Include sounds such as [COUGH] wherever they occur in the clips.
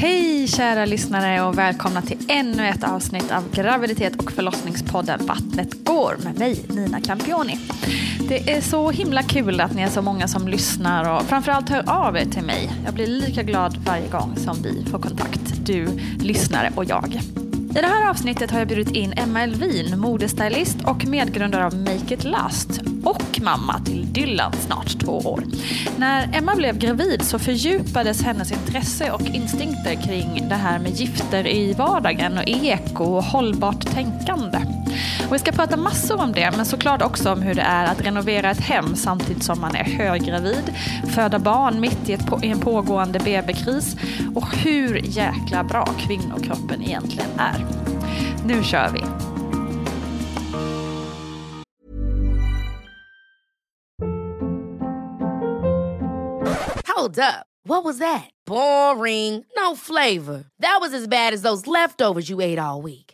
Hej kära lyssnare och välkomna till ännu ett avsnitt av graviditet och förlossningspodden Vattnet går med mig Nina Campioni. Det är så himla kul att ni är så många som lyssnar och framförallt hör av er till mig. Jag blir lika glad varje gång som vi får kontakt, du lyssnare och jag. I det här avsnittet har jag bjudit in Emma Elvin, modestylist och medgrundare av Make It Last och mamma till Dylan, snart två år. När Emma blev gravid så fördjupades hennes intresse och instinkter kring det här med gifter i vardagen och eko och hållbart tänkande. Och vi ska prata massor om det, men såklart också om hur det är att renovera ett hem samtidigt som man är höggravid, föda barn mitt i, ett, i en pågående BB-kris och hur jäkla bra kvinnokroppen egentligen är. Nu kör vi! Hold up. What was that? Boring. No flavor. That was as bad as those leftovers you ate all week.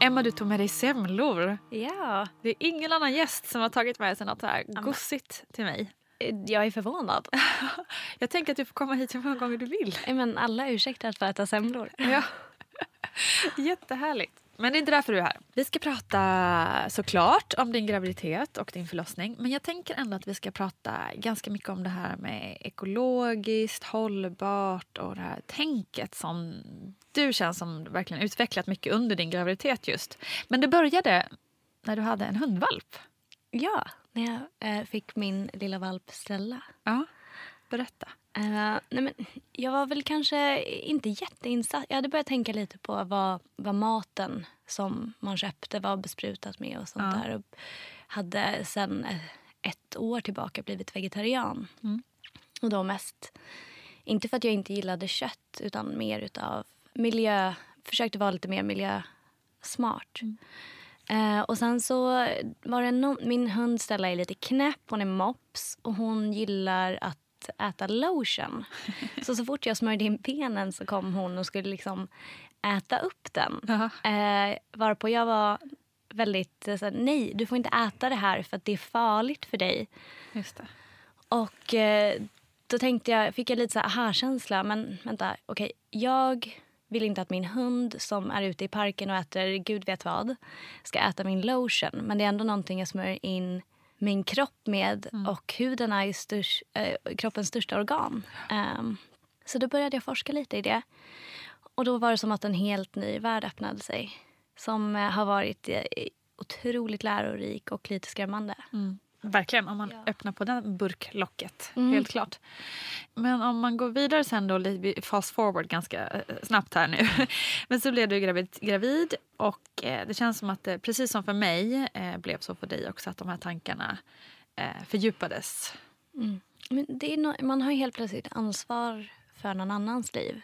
Emma, du tog med dig semlor. Ja, Det är ingen annan gäst som har tagit med sig något så här gossigt till mig. jag är förvånad. [LAUGHS] Jag tänker att du får komma hit hur många gånger du vill. Men alla ursäktar att få äta semlor. [LAUGHS] Ja. [LAUGHS] Jättehärligt. Men det är inte därför du är här. Vi ska prata såklart om din graviditet och din förlossning. Men jag tänker ändå att vi ska prata ganska mycket om det här med ekologiskt, hållbart och det här tänket som du känns som verkligen utvecklat mycket under din graviditet just. Men det började när du hade en hundvalp. Ja, när jag eh, fick min lilla valp Stella. Ja, berätta. Eh, nej men, jag var väl kanske inte jätteinsatt. Jag hade börjat tänka lite på vad, vad maten som man köpte var besprutat med och sånt Ja. där. Och hade sen eh, ett år tillbaka blivit vegetarian. Mm. Och då mest, inte för att jag inte gillade kött utan mer utav miljö, försökte vara lite mer miljösmart. Eh, och sen så var det no- min hund Stella är lite knäpp, hon är mops och hon gillar att äta lotion. [LAUGHS] så så fort jag smörjde in benen så kom hon och skulle liksom äta upp den. Eh, varpå jag var väldigt eh, så nej du får inte äta det här för att det är farligt för dig. Just det. Och eh, då tänkte jag, fick jag lite så här aha-känsla. Men vänta, okej. jag vill inte att min hund som är ute i parken och äter gud vet vad ska äta min lotion. Men det är ändå någonting jag smörjer in min kropp med och huden är ju störst, eh, kroppens största organ. Ehm, så då började jag forska lite i det. Och då var det som att en helt ny värld öppnade sig som eh, har varit eh, otroligt lärorik och lite skrämmande. Verkligen, om man öppnar på den burklocket. Helt klart. Men om man går vidare sen då, fast forward ganska eh, snabbt här nu. [LAUGHS] Men så blev du gravid, gravid och eh, det känns som att det, precis som för mig, eh, blev så för dig också att de här tankarna fördjupades. Men det är no man har ju helt plötsligt ansvar för någon annans liv.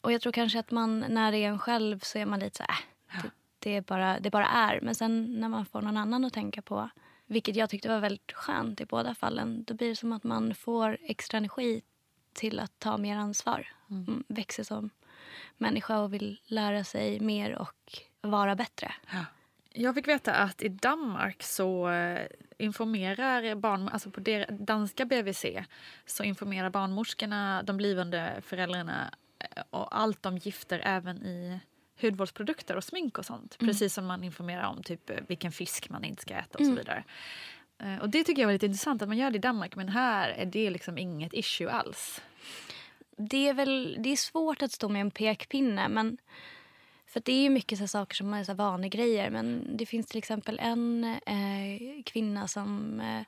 Och jag tror kanske att man när det är en själv så är man lite så här, äh, det, det, är bara, det bara är. Men sen när man får någon annan att tänka på, vilket jag tyckte var väldigt skönt i båda fallen, då blir det som att man får extra energi till att ta mer ansvar. Mm. Växer som människa och vill lära sig mer och vara bättre. Jag fick veta att i Danmark så eh, informerar barn, alltså på der, danska BVC så informerar barnmorskorna de blivande föräldrarna eh, och allt om gifter även i hudvårdsprodukter och smink och sånt. Precis som man informerar om typ eh, vilken fisk man inte ska äta och så vidare. Eh, Och det tycker jag var lite intressant att man gör det i Danmark men här är det liksom inget issue alls. det är väl det är svårt att stå med en pekpinne. Men, för det är ju mycket så saker som är så vanegrejer. Men det finns till exempel en eh, kvinna som eh,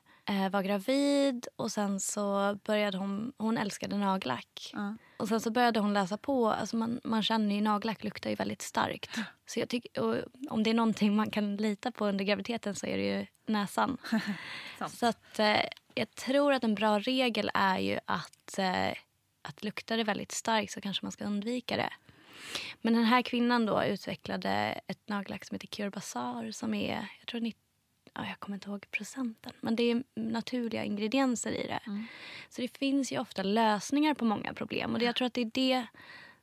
var gravid och sen så började hon, hon älskade nagellack. Och sen så började hon läsa på, alltså man, man känner ju nagellack luktar ju väldigt starkt. [LAUGHS] Så jag och om det är någonting man kan lita på under graviditeten så är det ju näsan. [LAUGHS] så att eh, jag tror att en bra regel är ju att eh, att luktar det väldigt starkt så kanske man ska undvika det. Men den här kvinnan då utvecklade ett nagellack som heter Cure Bazaar som är, jag tror 90, ja, jag kommer inte ihåg procenten, men det är naturliga ingredienser i det. Så det finns ju ofta lösningar på många problem och det, jag tror att det är det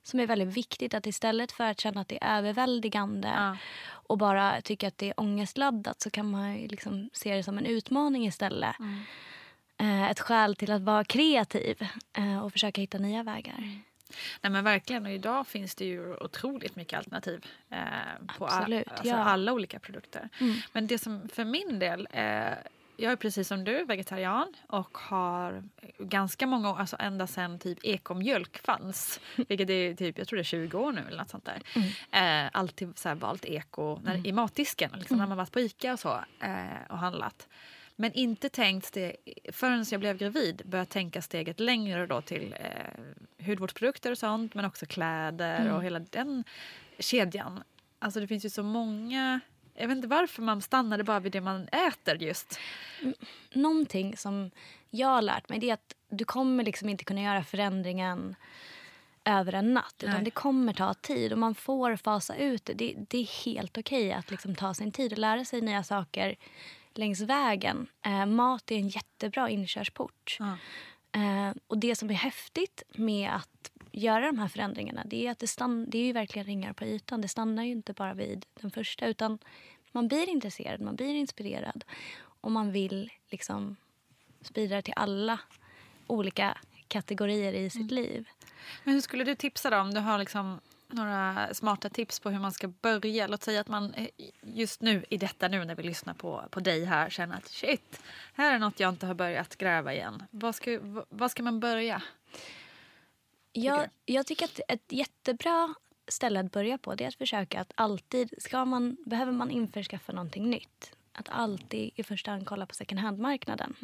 som är väldigt viktigt att istället för att känna att det är överväldigande och bara tycka att det är ångestladdat så kan man liksom se det som en utmaning istället. Eh, ett skäl till att vara kreativ eh, och försöka hitta nya vägar. Nej men verkligen och idag finns det ju otroligt mycket alternativ eh, på Absolut, alltså ja. alla olika produkter. Men det som för min del, eh, jag är precis som du vegetarian och har ganska många år, alltså ända sedan typ ekomjölk fanns, [LAUGHS] vilket är typ, jag tror det är 20 år nu eller något sånt där. Eh, alltid så valt eko när, i matdisken, liksom, när man varit på Ica och så eh, och handlat. Men inte tänkt steg, förrän jag blev gravid började tänka steget längre då till eh, hudvårdsprodukter och sånt men också kläder och hela den kedjan. Alltså det finns ju så många, jag vet inte varför man stannade bara vid det man äter just. Någonting som jag har lärt mig är att du kommer liksom inte kunna göra förändringen över en natt. Utan Nej. det kommer ta tid och man får fasa ut det. Det, det är helt okej att liksom ta sin tid och lära sig nya saker längs vägen. Eh, mat är en jättebra inkörsport. Eh, och det som är häftigt med att göra de här förändringarna det är att det, stann, det är ju verkligen ringar på ytan. Det stannar ju inte bara vid den första utan man blir intresserad, man blir inspirerad och man vill liksom sprida till alla olika kategorier i sitt liv. Men hur skulle du tipsa då om du har liksom några smarta tips på hur man ska börja? Låt säga att man eh, just nu i detta nu när vi lyssnar på, på dig här känner att shit, här är något jag inte har börjat gräva igen. Vad ska, vad, ska man börja? Jag, jag tycker att ett jättebra ställe att börja på det är att försöka att alltid, ska man, behöver man införskaffa någonting nytt, att alltid i första hand kolla på second hand-marknaden.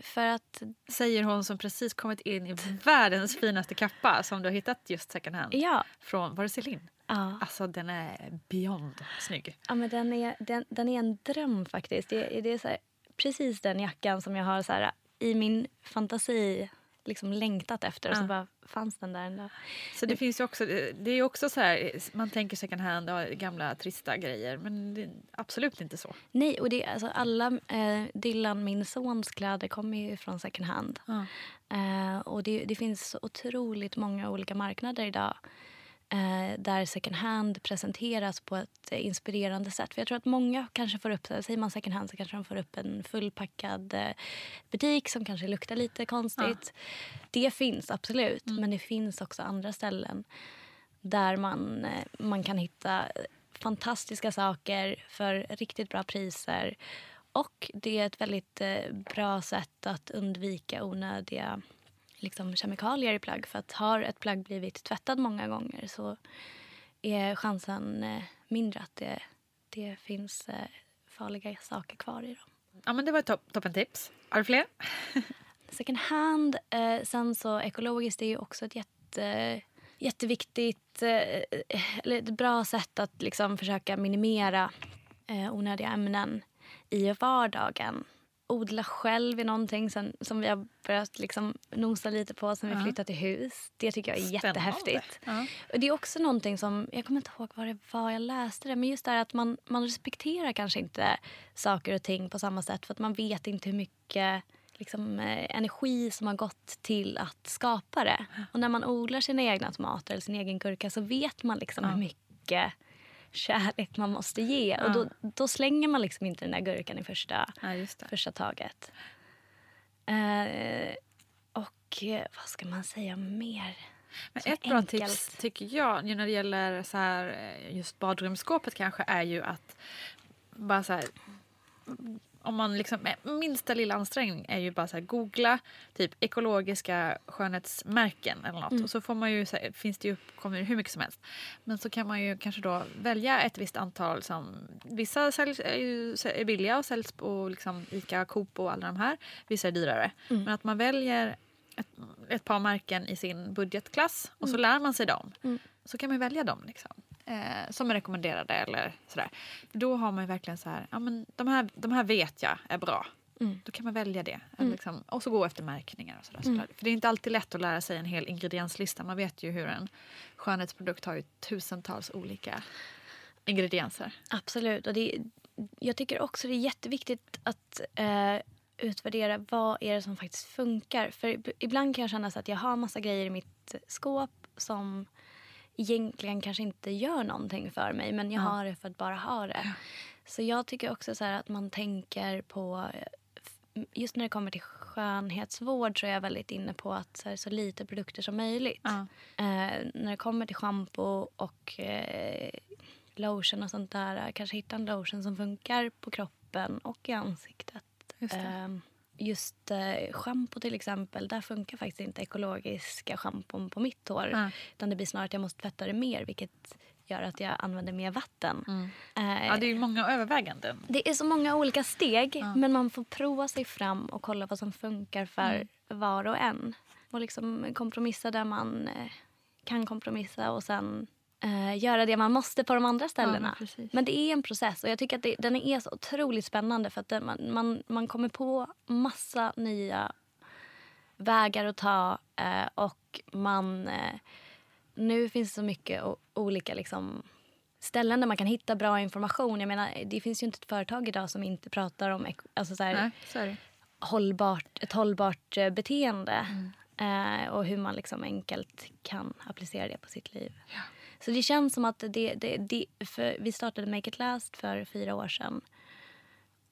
För att, Säger hon som precis kommit in i världens finaste kappa som du har hittat just second hand. ja, Från, var det Celine? ja, Alltså den är beyond snygg. ja men den är, den, den är en dröm faktiskt. Det, det är här, precis den jackan som jag har så här, i min fantasi liksom längtat efter och så Ja. bara fanns den där ändå. Så det finns också, det är också så här, man tänker second hand, ja, gamla trista grejer men det är absolut inte så. Nej, och det, alltså alla eh, Dylan, min sons kläder, kommer ju från second hand. Eh, och det, det finns så otroligt många olika marknader idag eh, där second hand presenteras på ett inspirerande sätt. För jag tror att många kanske får upp, säger man second hand så kanske de får upp en fullpackad eh, butik som kanske luktar lite konstigt. Det finns absolut, men det finns också andra ställen där man, eh, man kan hitta fantastiska saker för riktigt bra priser och det är ett väldigt eh, bra sätt att undvika onödiga liksom, kemikalier i plagg. För att har ett plagg blivit tvättad många gånger så är chansen eh, mindre att det, det finns eh, farliga saker kvar i dem. Ja, men det var ett top toppen tips. Har du fler? [LAUGHS] Second hand. Eh, sen så ekologiskt är ju också ett jätte, jätteviktigt, eh, eller ett bra sätt att liksom försöka minimera eh, onödiga ämnen i vardagen. Odla själv är någonting som, som vi har börjat liksom nosa lite på sen vi flyttade till hus. Det tycker jag är Spännande. jättehäftigt. Ja. Och det är också någonting som, jag kommer inte ihåg vad det var jag läste det, men just det här att man, man respekterar kanske inte saker och ting på samma sätt för att man vet inte hur mycket liksom, eh, energi som har gått till att skapa det. Och när man odlar sina egna tomater eller sin egen gurka så vet man liksom hur mycket kärlek man måste ge. Och då, då slänger man liksom inte den där gurkan i första, Ja, första taget. Eh, och eh, vad ska man säga mer? Men ett bra enkelt. tips tycker jag när det gäller så här, eh, just badrumsskåpet kanske är ju att bara så här, om man liksom, eh, minsta lilla ansträngning är ju bara så här, googla typ ekologiska skönhetsmärken eller något. Mm. Och så får man ju, så här, finns det ju kommer hur mycket som helst. Men så kan man ju kanske då välja ett visst antal som vissa säljs, är, ju, är billiga och säljs på liksom Ica, Coop och alla de här. Vissa är dyrare. Mm. Men att man väljer ett, ett par märken i sin budgetklass och Mm. så lär man sig dem. Så kan man välja dem liksom. Eh, som är rekommenderade eller sådär. Då har man ju verkligen så här, ja men de här, de här vet jag är bra. Mm. Då kan man välja det. Eller Liksom, och så gå efter märkningar och sådär. Mm. sådär. För det är inte alltid lätt att lära sig en hel ingredienslista. Man vet ju hur en skönhetsprodukt har ju tusentals olika ingredienser. Absolut. Och det, jag tycker också det är jätteviktigt att eh, utvärdera vad är det som faktiskt funkar. För ib- ibland kan jag känna så att jag har massa grejer i mitt skåp som egentligen kanske inte gör någonting för mig men jag har det för att bara ha det. Så jag tycker också så att man tänker på Just när det kommer till skönhetsvård så är jag väldigt inne på att så, här, så lite produkter som möjligt. Ja. Eh, när det kommer till shampoo och eh, lotion och sånt där. Kanske hitta en lotion som funkar på kroppen och i ansiktet. Just det. Eh, just eh, shampoo till exempel, där funkar faktiskt inte ekologiska schampon på mitt hår. Ja. Utan det blir snarare att jag måste tvätta det mer vilket gör att jag använder mer vatten. Eh, Mm. Ja, det är många överväganden. det är så många olika steg, men man får prova sig fram och kolla vad som funkar för Mm. var och en. Och liksom kompromissa där man eh, kan kompromissa och sen eh, göra det man måste på de andra ställena. precis. men det är en process och jag tycker att det, den är så otroligt spännande för att den, man, man, man kommer på massa nya vägar att ta eh, och man... Eh, nu finns det så mycket olika liksom, ställen där man kan hitta bra information. Jag menar, det finns ju inte ett företag idag som inte pratar om alltså så här, Nej, hållbart, ett hållbart eh, beteende eh, och hur man liksom enkelt kan applicera det på sitt liv. Så det känns som att det, det, det, för vi startade Make It Last för fyra år sedan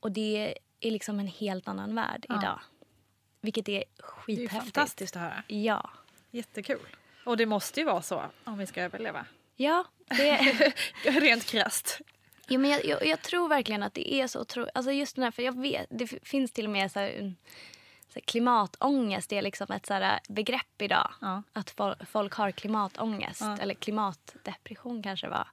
och det är liksom en helt annan värld idag. Vilket är Det är skithäftigt. fantastiskt att höra. Ja. Jättekul. Och det måste ju vara så om vi ska överleva. Ja, det, [LAUGHS] Rent krasst. Ja, men jag, jag, jag tror verkligen att det är så otroligt... Alltså just den här, för jag vet, det finns till och med så här, så klimatångest. Är liksom ett så begrepp idag. Ja. Att fol- folk har klimatångest. Ja. Eller klimatdepression kanske det var.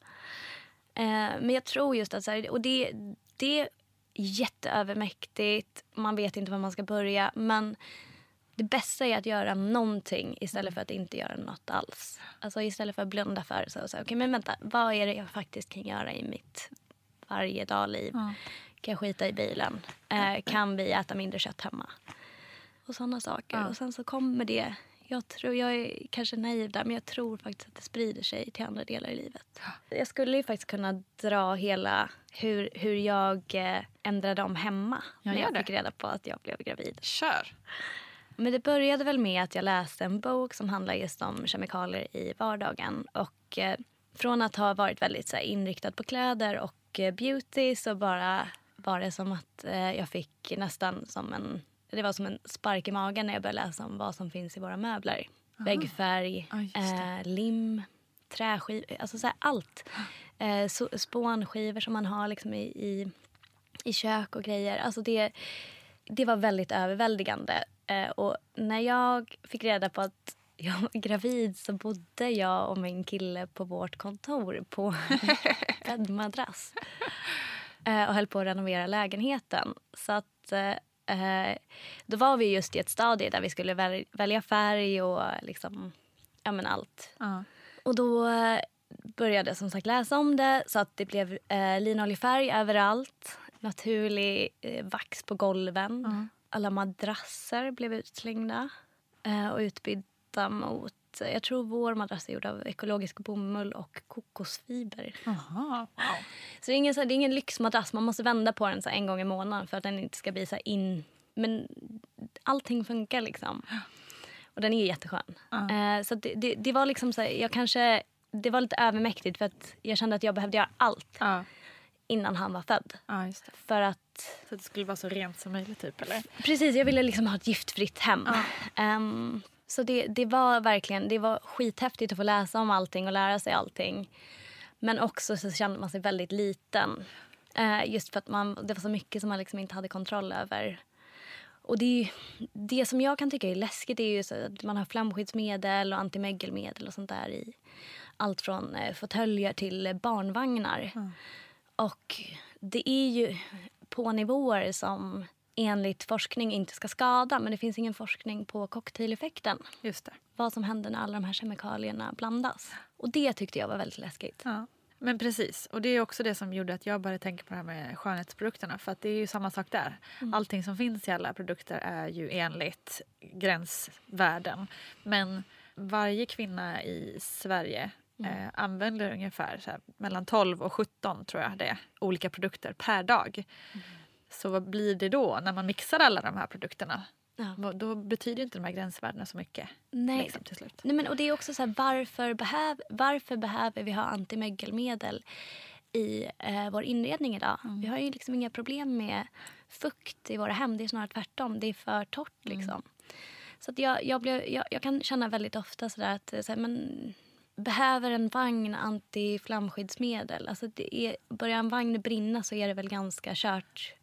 Eh, men jag tror just att så här, och det, det är jätteövermäktigt. Man vet inte var man ska börja. Men det bästa är att göra någonting istället för att inte göra något alls. Alltså istället för att blunda för så, så okej men vänta, vad är det jag faktiskt kan göra i mitt varje dag liv? Kan jag skita i bilen? Eh, kan vi äta mindre kött hemma? Och sådana saker. Och sen så kommer det. Jag, tror, jag är kanske naiv där men jag tror faktiskt att det sprider sig till andra delar i livet. Jag skulle ju faktiskt kunna dra hela hur, hur jag eh, ändrade om hemma Ja, när jag det. fick reda på att jag blev gravid. Kör! Men det började väl med att jag läste en bok som handlar just om kemikalier i vardagen. Och eh, från att ha varit väldigt så inriktad på kläder och eh, beauty så bara var det som att jag fick nästan som en... Det var som en spark i magen när jag började läsa om vad som finns i våra möbler. Väggfärg, Ja, just det. eh, lim, träskivor, alltså så allt. [GASPS] Eh, så, spånskivor som man har liksom i, i i kök och grejer. Alltså det, det var väldigt överväldigande. Eh, och när jag fick reda på att jag var gravid så bodde jag och min kille på vårt kontor på [LAUGHS] en bäddmadrass. Eh, och höll på att renovera lägenheten. Så att, eh, då var vi just i ett stadie där vi skulle väl, välja färg och liksom, ja men allt. Ja. Och då eh, började jag som sagt läsa om det så att det blev eh, linoljefärg överallt. Naturlig eh, vax på golven. Alla madrasser blev utslängda eh, och utbytta mot jag tror vår madrass är gjord av ekologisk bomull och kokosfiber. Aha. Wow. Så det är ingen, så här- det är ingen lyxmadrass. Man måste vända på den så en gång i månaden för att den inte ska bli så in... Men allting funkar liksom. Och den är jätteskön. Eh, så det, det, det var liksom så här, jag kanske... Det var lite övermäktigt för att jag kände att jag behövde göra allt Ja. innan han var född. ja. För att Så det skulle vara så rent som möjligt typ eller? Precis, jag ville liksom ha ett giftfritt hem. Ehm, så det, det var verkligen det var skithäftigt att få läsa om allting och lära sig allting. Men också så kände man sig väldigt liten. Eh, just för att man, det var så mycket som man liksom inte hade kontroll över. Och det, ju, det som jag kan tycka är läskigt är ju att man har flamskyddsmedel och antimögelmedel och sånt där i allt från eh, fåtöljer till barnvagnar. Och det är ju på nivåer som enligt forskning inte ska skada men det finns ingen forskning på cocktaileffekten. Just det. Vad som händer när alla de här kemikalierna blandas. Och det tyckte jag var väldigt läskigt. Ja. Men precis, och det är också det som gjorde att jag började tänka på det här med skönhetsprodukterna. För att det är ju samma sak där. Allting som finns i alla produkter är ju enligt gränsvärden. Men varje kvinna i Sverige eh, använder ungefär här, mellan 12 och 17 tror jag det är, olika produkter per dag. Så vad blir det då när man mixar alla de här produkterna? Ja. Då betyder inte de här gränsvärdena så mycket. Nej. Liksom, till slut. Nej, men, och det är också så här, varför, behöv, varför behöver vi ha antimögelmedel i eh, vår inredning idag? Vi har ju liksom inga problem med fukt i våra hem. Det är snarare tvärtom. Det är för torrt liksom. Så att jag, jag, blev, jag, jag kan känna väldigt ofta sådär att eh, så här, men, behöver en vagn antiflamskyddsmedel? Alltså det är, börjar en vagn brinna så är det väl ganska kört.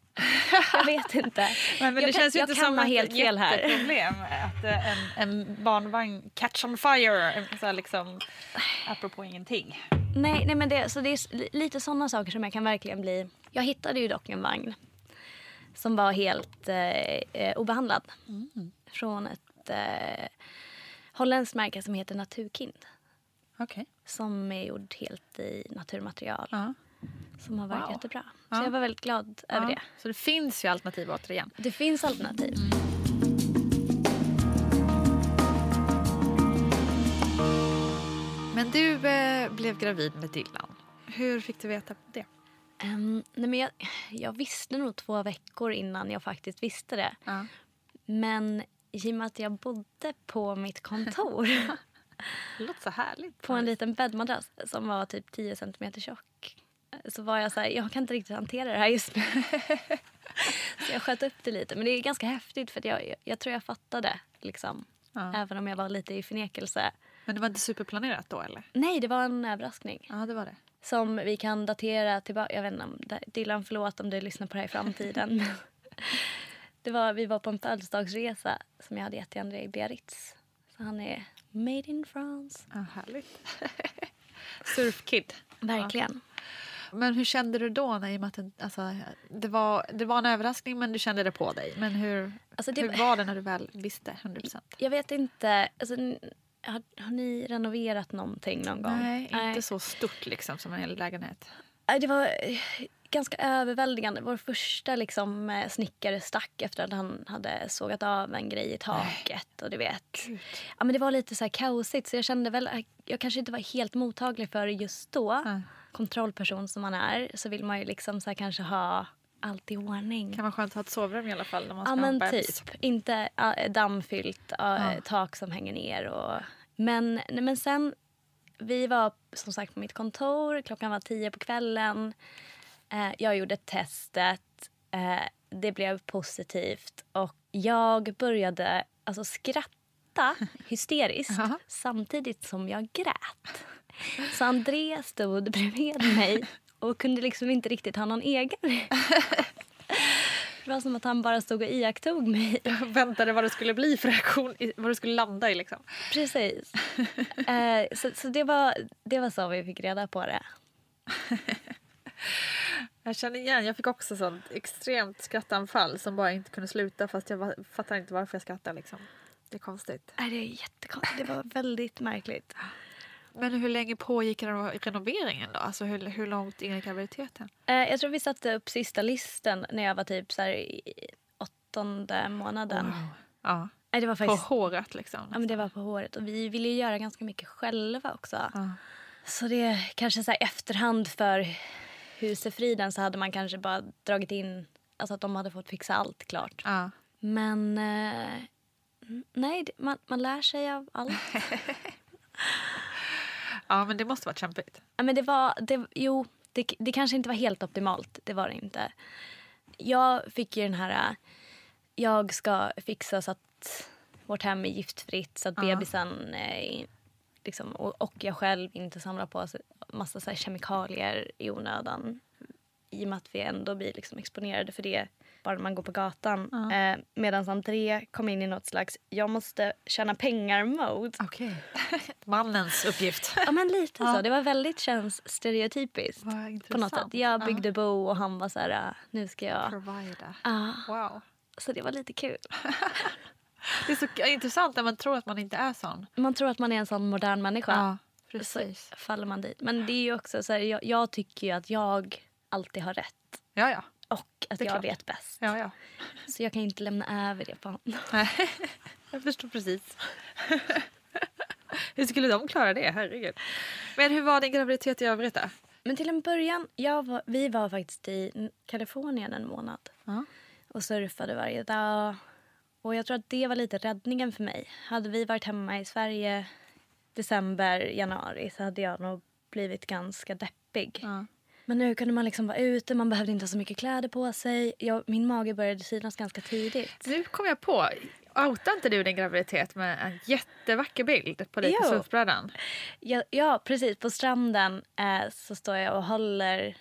Jag vet inte. [LAUGHS] Men, men jag det kan, känns ju inte som ett helt fel här. jätteproblem att eh, en, en barnvagn catch on fire, så här liksom, apropå ingenting. Nej, nej men det, så det är lite sådana saker som jag kan verkligen bli... Jag hittade ju dock en vagn som var helt eh, eh, obehandlad. Från ett eh, holländskt märke som heter Naturkind. Okej. Som är gjord helt i naturmaterial. Ja. Som har varit Wow. jättebra. Så Ja. jag var väldigt glad över Ja. det. Så det finns ju alternativ återigen. Det finns alternativ. Men du eh, blev gravid med Dylan. Hur fick du veta det? Ehm, nej men jag, jag visste nog två veckor innan jag faktiskt visste det. Ja. Men i och med att jag bodde på mitt kontor [LAUGHS] Det låter så härligt. på en liten bäddmadrass som var typ 10 centimeter tjock. Så var jag så här, jag kan inte riktigt hantera det här just nu. [LAUGHS] så jag sköt upp det lite. Men det är ganska häftigt för jag, jag, tror jag fattade. Liksom. Ja. Även om jag var lite i förnekelse. Men det var inte superplanerat då eller? Nej, det var en överraskning. Ja, det var det. Som vi kan datera tillbaka. Jag vet inte om Dylan, förlåt om du lyssnar på det här i framtiden. [LAUGHS] Det var, vi var på en födelsedagsresa som jag hade gett till André Biarritz. Så han är made in France. Ja, härligt. [LAUGHS] Surfkid. Verkligen. Men hur kände du då? När, i och med att det, alltså, det, var, det var en överraskning men du kände det på dig. Men hur, Alltså, det- hur var det när du väl visste 100%? Jag vet inte. Alltså, har, har ni renoverat någonting någon gång? Nej, inte så stort liksom som en hel lägenhet. Nej, Det var eh, ganska överväldigande. Vår första liksom, eh, snickare stack efter att han hade sågat av en grej i taket. Och du vet. Ja, men det var lite så här kaosigt så jag kände väl att jag kanske inte var helt mottaglig för det just då. Nej. Kontrollperson som man är så vill man ju liksom så kanske ha allt i ordning. kan vara skönt att ha ett sovrum i alla fall när man ska Ja men bebis. typ. Inte äh, dammfyllt, äh, tak som hänger ner. Och... Men, nej, men sen, vi var som sagt på mitt kontor, klockan var tio på kvällen. Eh, jag gjorde testet, eh, det blev positivt och jag började alltså, skratta [LAUGHS] hysteriskt samtidigt som jag grät. Så André stod bredvid mig och kunde liksom inte riktigt ha någon egen Det var som att han bara stod och iakttog mig. Väntade vad det skulle bli för reaktion, vad det skulle landa i liksom. Precis. [LAUGHS] eh, så så det, var, det var så vi fick reda på det. Jag känner igen, jag fick också sånt extremt skrattanfall som bara inte kunde sluta fast jag fattar inte varför jag skrattar liksom. Det är konstigt. Nej, det är jättekonstigt. Det var väldigt märkligt. Men hur länge pågick reno- renoveringen då? Alltså hur, hur långt in i graviditeten? Eh, jag tror vi satte upp sista listen när jag var typ så här i åttonde månaden. Ja. Nej, det var På faktiskt... håret liksom? Ja, men det var på håret. Och vi ville ju göra ganska mycket själva också. Ja. Så det är kanske så här efterhand för husefriden så hade man kanske bara dragit in, alltså att de hade fått fixa allt klart. Ja. Men eh, nej, man, man lär sig av allt. [LAUGHS] ja, men det måste varit kämpigt. Ja, men det var, det, jo, det, det kanske inte var helt optimalt. Det var det inte. Jag fick ju den här, jag ska fixa så att vårt hem är giftfritt så att bebisen eh, liksom, och, och jag själv inte samlar på sig massa så kemikalier i onödan. I och med att vi ändå blir liksom exponerade för det bara när man går på gatan. Eh, Medan André kom in i något slags jag måste tjäna pengar-mode. Okej. [LAUGHS] Mannens uppgift. [LAUGHS] Ja, men lite så. Det var väldigt känns stereotypiskt. På något sätt. Jag byggde bo och han var så här, "Ah, nu ska jag... Provider. Ah, Wow. så det var lite kul. [LAUGHS] Det är så intressant när man tror att man inte är sån. Man tror att man är en sån modern människa. Ja, så precis. faller man dit. Men det är ju också så här, jag, jag tycker ju att jag alltid har rätt. Ja, ja. Och att jag klart. vet bäst. ja, ja. Så jag kan inte lämna över det på honom. Nej, [LAUGHS] jag förstår precis. [LAUGHS] hur skulle de klara det? Herregud. Men hur var din graviditet i övrigt då? Men till en början, jag var, vi var faktiskt i Kalifornien en månad. Ja. Och surfade varje dag. Och jag tror att det var lite räddningen för mig. Hade vi varit hemma i Sverige december, januari så hade jag nog blivit ganska deppig. Ja. Men nu kunde man liksom vara ute, man behövde inte ha så mycket kläder på sig. Jag, min mage började synas ganska tidigt. Nu kom jag på, outar inte du din graviditet med en jättevacker bild på dig på surfbrädan? Ja, ja precis. På stranden eh, så står jag och håller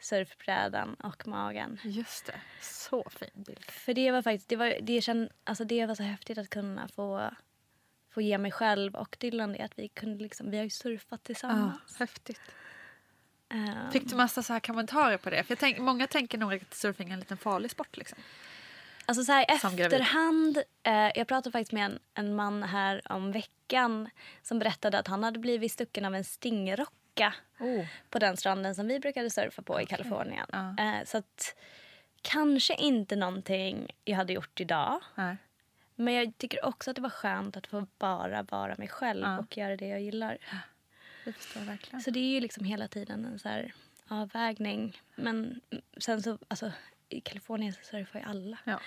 surfbrädan och magen. Just det, så fin bild. För det var faktiskt, det var, det känd, alltså det var så häftigt att kunna få, få ge mig själv och Dylan det. Att vi kunde liksom, vi har ju surfat Ja, tillsammans. häftigt. Eh, Fick du massa så här kommentarer på det? För jag tänk, många tänker nog att surfing är en liten farlig sport. Liksom. Alltså så här, efterhand, eh, jag pratade faktiskt med en, en man här om veckan som berättade att han hade blivit stucken av en stingrocka Oh. på den stranden som vi brukade surfa på i Kalifornien. Ja. Eh, så att kanske inte någonting jag hade gjort idag. Nej. Men jag tycker också att det var skönt att få bara vara mig själv Ja. och göra det jag gillar. [GASPS] Det förstår jag verkligen. Så det är ju liksom hela tiden en så här avvägning. Men sen så, alltså i Kalifornien så surfar ju alla. Ja.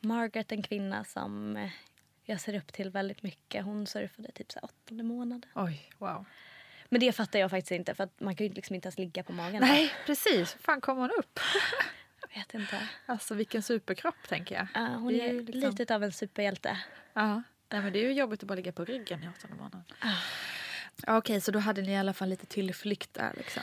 Margaret, en kvinna som eh, jag ser upp till väldigt mycket. Hon surfade typ så här åttonde månad. Oj, wow. Men det fattar jag faktiskt inte för att man kan ju liksom inte ens ligga på magen. Nej, precis. Hur fan kommer hon upp? Jag vet inte. Alltså vilken superkropp tänker jag. Ja, hon Det är, ju liksom- lite av en superhjälte. Ja. Nej, men det är ju jobbigt att bara ligga på ryggen i åttonde månaden. Ja, Okej, så då hade ni i alla fall lite tillflykt där liksom.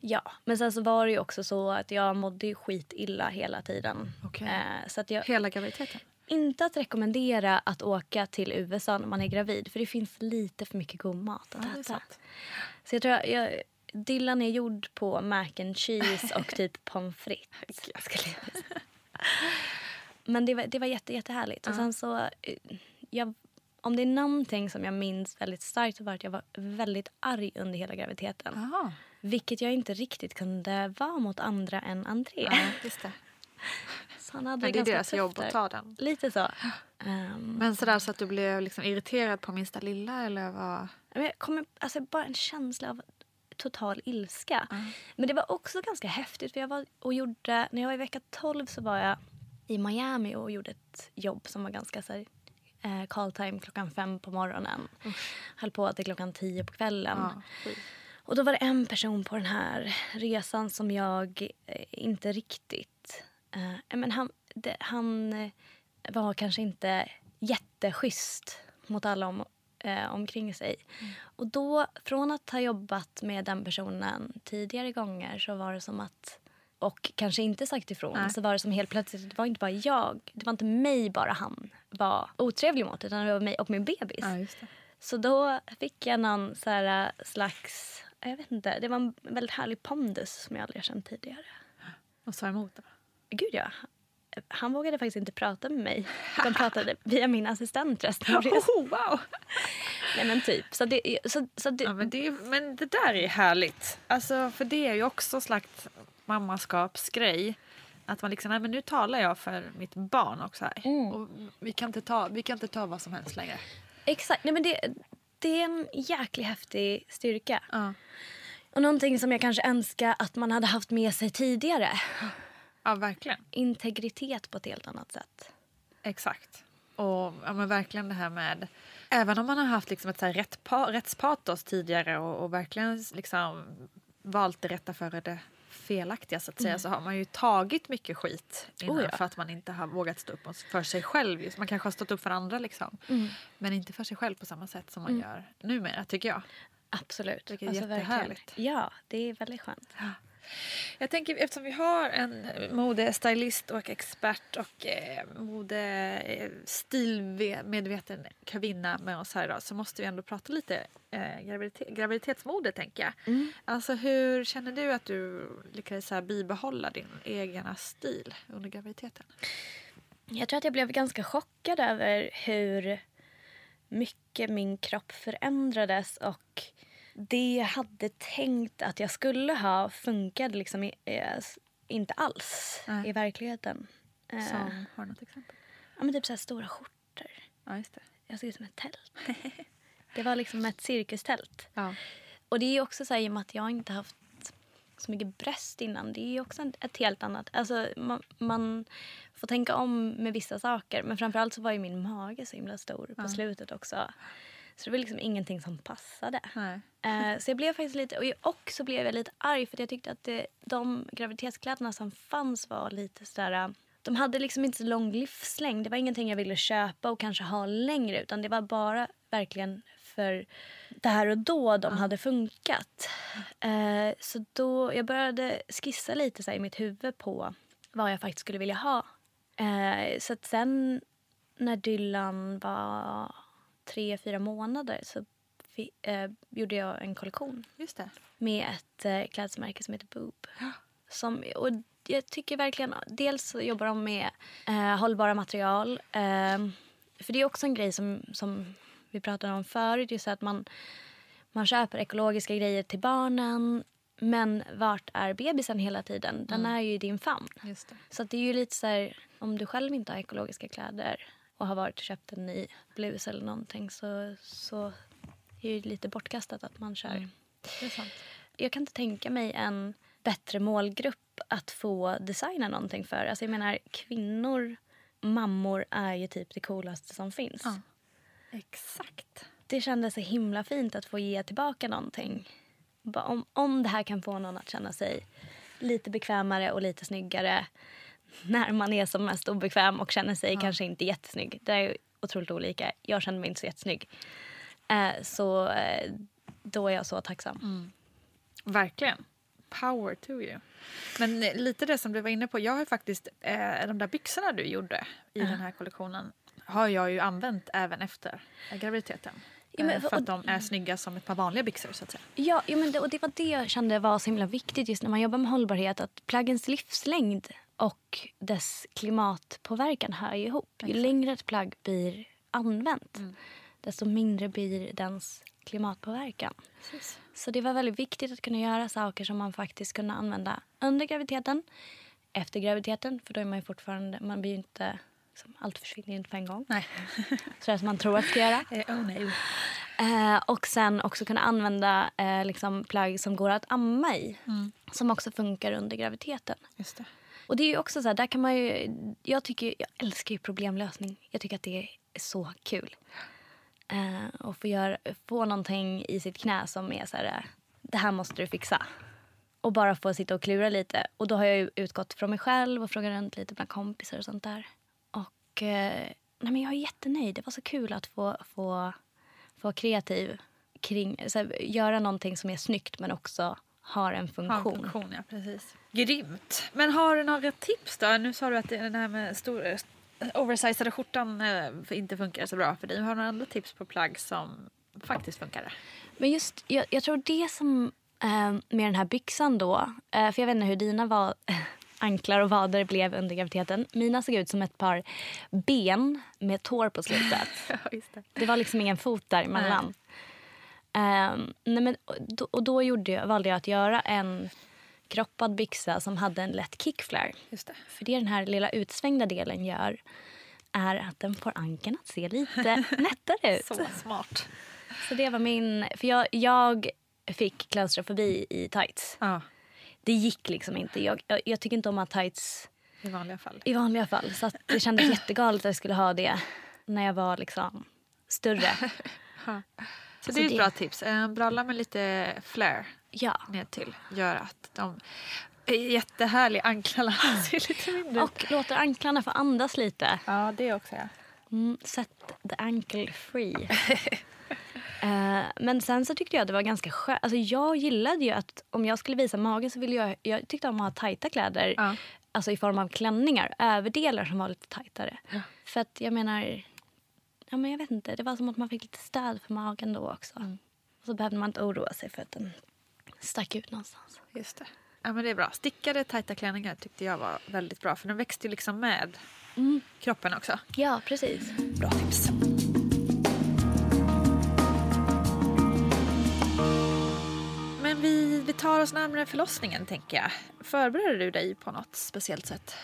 Ja, men sen så var det ju också så att jag mådde ju skitilla hela tiden. Okej. Eh, så att jag, Hela graviditeten? inte att rekommendera att åka till USA när man är gravid. För det finns lite för mycket god mat att Ja, äta. Så jag tror jag, jag, Dylan är gjord på mac and cheese och [LAUGHS] typ pommes frites. skulle jag säga. [LAUGHS] Men det var, det var jätte, jättehärligt. Och sen så, eh, jag, om det är någonting som jag minns väldigt starkt så var att jag var väldigt arg under hela graviditeten. Jaha. Vilket jag inte riktigt kunde vara mot andra än André. Ja, just det. Så han hade Men det är deras jobb där. att ta den. Lite så. [GASPS] Ehm, Men sådär så att du blev liksom irriterad på minsta lilla eller vad? jag kommer, alltså bara en känsla av total ilska. Men det var också ganska häftigt. För jag var och gjorde, när jag var i vecka 12 så var jag i Miami och gjorde ett jobb som var ganska så här, eh, call time klockan fem på morgonen. Höll på till klockan tio på kvällen. Ja. Och då var det en person på den här resan som jag eh, inte riktigt... Eh, men han, det, han eh, var kanske inte jätteschysst mot alla om, eh, omkring sig. Och då, från att ha jobbat med den personen tidigare gånger så var det som att och kanske inte sagt ifrån Nej. så var det som helt plötsligt, det var inte bara jag, det var inte mig bara han var otrevlig mot utan det var mig och min bebis. det. Så då fick jag någon så här slags, jag vet inte, det var en väldigt härlig pondus som jag aldrig har känt tidigare. Och sa emot det. Gud ja. Han vågade faktiskt inte prata med mig. [LAUGHS] De pratade via min assistent resten av resan. Oh, wow! Nej men typ. Så det, så, så det, Ja, men, det, är- men det där är härligt. Alltså, för det är ju också slags mammaskapsgrej. Att man liksom, nej men nu talar jag för mitt barn också här. Och vi, kan inte ta, vi kan inte ta vad som helst längre. Exakt. Nej, men det, det är en jäkligt häftig styrka. Ja. Och någonting som jag kanske önskar att man hade haft med sig tidigare. Ja, verkligen. Integritet på ett helt annat sätt. Exakt. Och ja, men verkligen det här med... Även om man har haft liksom ett så här rätt pa, rättspatos tidigare och, och verkligen liksom valt det rätta före det felaktiga så att säga så har man ju tagit mycket skit innan Oh ja. för att man inte har vågat stå upp för sig själv. Man kanske har stått upp för andra liksom. Men inte för sig själv på samma sätt som man gör numera tycker jag. Absolut. Det är verkligen. jättehärligt. Ja, det är väldigt skönt. Jag tänker eftersom vi har en modestylist och expert och eh, mode, eh, kvinna med oss här idag så måste vi ändå prata lite eh, gravidite- graviditetsmode tänker jag. Alltså hur känner du att du lyckades så här, bibehålla din egna stil under graviditeten? Jag tror att jag blev ganska chockad över hur mycket min kropp förändrades och det jag hade tänkt att jag skulle ha funkade liksom eh, inte alls Nej. i verkligheten. Eh, Som, har du något exempel? ja, men typ så här stora skjortor. Ja, just det. Jag såg ut som ett tält. det var liksom ett cirkustält. [LAUGHS] Ja. Och det är också så här, i och med att jag inte haft så mycket bröst innan. Det är också ett helt annat... Alltså, man, man får tänka om med vissa saker. Men framförallt så var ju min mage så himla stor på slutet också. Så det var liksom ingenting som passade. Eh, så jag blev faktiskt lite... Och, jag- och så blev jag lite arg för jag tyckte att det, de graviditetskläderna som fanns var lite sådär... De hade liksom inte så lång livslängd. Det var ingenting jag ville köpa och kanske ha längre. Utan det var bara verkligen för där och då de hade funkat. Eh, så då, jag började skissa lite så här, i mitt huvud på vad jag faktiskt skulle vilja ha. Eh, så sen när Dylan var tre, fyra månader så eh, gjorde jag en kollektion Just det. med ett eh, klädesmärke som heter Boob. Som, och jag tycker verkligen, dels jobbar de med eh, hållbara material. Eh, för det är också en grej som, som vi pratade om förut, just att man, man köper ekologiska grejer till barnen. Men vart är bebisen hela tiden? Den är ju i din famn. Så det är ju lite så här, om du själv inte har ekologiska kläder och har varit och köpt en ny blus eller någonting så, så är det lite bortkastat att man kör. Det är sant. Jag kan inte tänka mig en bättre målgrupp att få designa någonting för. Alltså jag menar kvinnor, mammor är ju typ det coolaste som finns. Ja. Exakt. Det kändes så himla fint att få ge tillbaka någonting. Om, om det här kan få någon att känna sig lite bekvämare och lite snyggare [LAUGHS] när man är som mest obekväm och känner sig kanske inte jättesnygg. Det är otroligt olika. Jag känner mig inte så jättesnygg. Eh, så eh, då är jag så tacksam. Verkligen. Power to you. Men eh, lite det som du var inne på. Jag har faktiskt eh, de där byxorna du gjorde i den här kollektionen har jag ju använt även efter graviditeten. Ja, men- för att de är snygga som ett par vanliga byxor så att säga. Ja, jo, men det, och det var det jag kände var så himla viktigt just när man jobbar med hållbarhet. Att plaggens livslängd och dess klimatpåverkan hör ju ihop. Ju längre ett plagg blir använt desto mindre blir dens klimatpåverkan. Så det var väldigt viktigt att kunna göra saker som man faktiskt kunde använda under graviditeten, efter graviditeten, för då är man ju fortfarande, man blir inte, liksom, allt försvinner inte på en gång. Nej. [LAUGHS] Sådär som man tror att ska göra. [LAUGHS] Eh, oh, nej. Eh, och sen också kunna använda eh, liksom plagg som går att amma i. Som också funkar under graviditeten. Just det. Och det är ju också så här, där kan man ju... Jag, tycker, jag älskar ju problemlösning. Jag tycker att det är så kul. Eh, och få, gör, få någonting i sitt knä som är så här, eh, det här måste du fixa. Och bara få sitta och klura lite. Och då har jag ju utgått från mig själv och frågat runt lite bland kompisar och sånt där. Och eh, nej men jag är jättenöjd. Det var så kul att få, få, få vara kreativ kring, så här, göra någonting som är snyggt men också har en Har en funktion. funktion, ja precis. Grymt. Men har du några tips då? Nu sa du att den här med stor, eh, oversizade skjortan eh, inte funkar så bra för dig. Har du några andra tips på plagg som faktiskt funkar? Men just, jag, jag tror det som eh, med den här byxan då, eh, för jag vet inte hur dina var, [LAUGHS] anklar och vader blev under graviditeten. Mina såg ut som ett par ben med tår på slutet. [LAUGHS] Ja, det. Det var liksom ingen fot däremellan. Ehm, nej men, och då, och då gjorde jag, valde jag att göra en kroppad byxa som hade en lätt kickflare. Just det. För det den här lilla utsvängda delen gör är att den får ankeln att se lite [LAUGHS] nättare ut. Så smart. Så det var min... För jag, jag fick klaustrofobi i tights. Ja, Det gick liksom inte. Jag, jag, jag tycker inte om att ha tights i vanliga fall. i vanliga fall. Så det kändes jättegalet att jag skulle ha det när jag var liksom större. [LAUGHS] Så det är ett det- bra tips. En bralla med lite flare Ja. ner till gör att de är jättehärliga anklarna [LAUGHS] ser lite mindre. Och låter anklarna få andas lite. Ja, det också ja. Mm, set the ankle free. [LAUGHS] Eh, men sen så tyckte jag att det var ganska skönt. Alltså jag gillade ju att om jag skulle visa magen så ville jag... Jag tyckte om att ha tajta kläder. Ja. Alltså i form av klänningar. Överdelar som var lite tajtare. För att jag menar... Ja men jag vet inte. Det var som att man fick lite stöd för magen då också. Och så behövde man inte oroa sig för att den stack ut någonstans. Just det. Ja, men det är bra. Stickade tajta klänningar tyckte jag var väldigt bra för den växte ju liksom med kroppen också. Ja, precis. Bra tips. Men vi, vi tar oss närmare förlossningen tänker jag. Förbereder du dig på något speciellt sätt?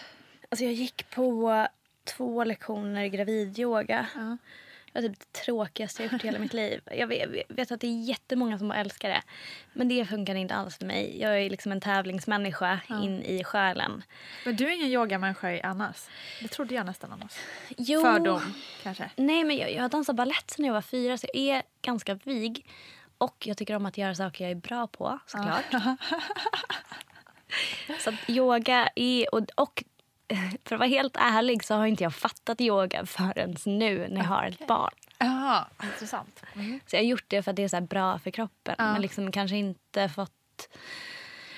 Alltså jag gick på två lektioner gravidyoga. Det var typ det tråkigaste jag gjort i hela mitt liv. Jag vet, vet att det är jättemånga som älskar det. Men det funkar inte alls för mig. Jag är liksom en tävlingsmänniska in i själen. Men du är ingen yogamänniska annars? Det trodde jag nästan annars. Jo. Fördom kanske? Nej, men jag, jag har dansat balett sedan jag var fyra så jag är ganska vig. Och jag tycker om att göra saker jag är bra på såklart. [LAUGHS] så att yoga är... Och, och [LAUGHS] för att vara helt ärlig så har inte jag fattat yoga förrän nu när jag har ett barn. Ja, intressant. Så jag har gjort det för att det är så här bra för kroppen. Men liksom kanske inte fått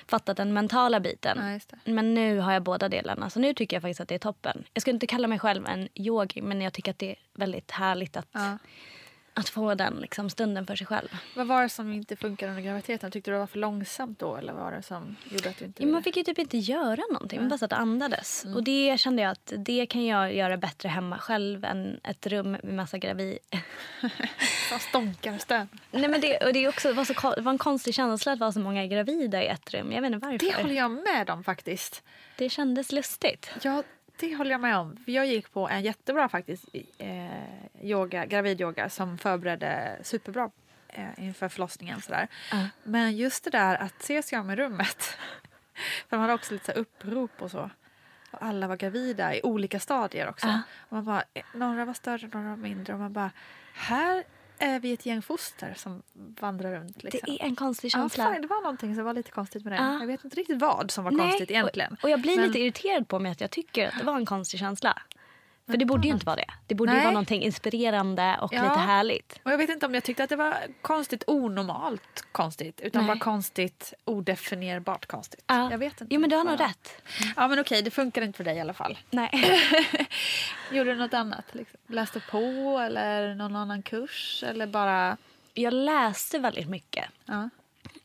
fattat den mentala biten. Ja, just det. Men nu har jag båda delarna. Så nu tycker jag faktiskt att det är toppen. Jag skulle inte kalla mig själv en yogi men jag tycker att det är väldigt härligt att, Ja. Att få den liksom, stunden för sig själv. Vad var det som inte funkade under graviditeten? Tyckte du det var för långsamt då eller vad var det som gjorde att du inte Ja, man fick ju typ inte göra någonting. Man bara satt och andades. Och det kände jag att det kan jag göra bättre hemma själv än ett rum med massa gravid. [LAUGHS] Som stånkar stön. Nej, men det, och det, är också, var så, det var en konstig känsla att vara så många gravida i ett rum. Jag vet inte varför. Det håller jag med om faktiskt. Det kändes lustigt. Ja, det håller jag med om. Jag gick på en jättebra faktiskt eh, yoga, gravidyoga som förberedde superbra eh, inför förlossningen. Sådär. Men just det där att ses jag med rummet. [LAUGHS] För de hade också lite så upprop och så. Och alla var gravida i olika stadier också. Och man bara, eh, några var större, några var mindre. Och man bara, här är vi ett gäng foster som vandrar runt. Liksom. Det är en konstig Ja, känsla. fan, det var någonting som var lite konstigt med det. Ja. Jag vet inte riktigt vad som var Nej, konstigt egentligen. Och, och jag blir Men- lite irriterad på mig att jag tycker att det var en konstig känsla. För det borde ju inte vara det. Det borde ju Nej. vara någonting inspirerande och Ja. lite härligt. Och jag vet inte om jag tyckte att det var konstigt onormalt konstigt utan Nej. bara konstigt odefinierbart konstigt. Ja. Jag vet inte. Jo men du har nog rätt. Ja men okej, det funkar inte för dig i alla fall. Nej. [LAUGHS] Gjorde du något annat? Liksom? Läste på eller någon annan kurs eller bara... Jag läste väldigt mycket. Ja.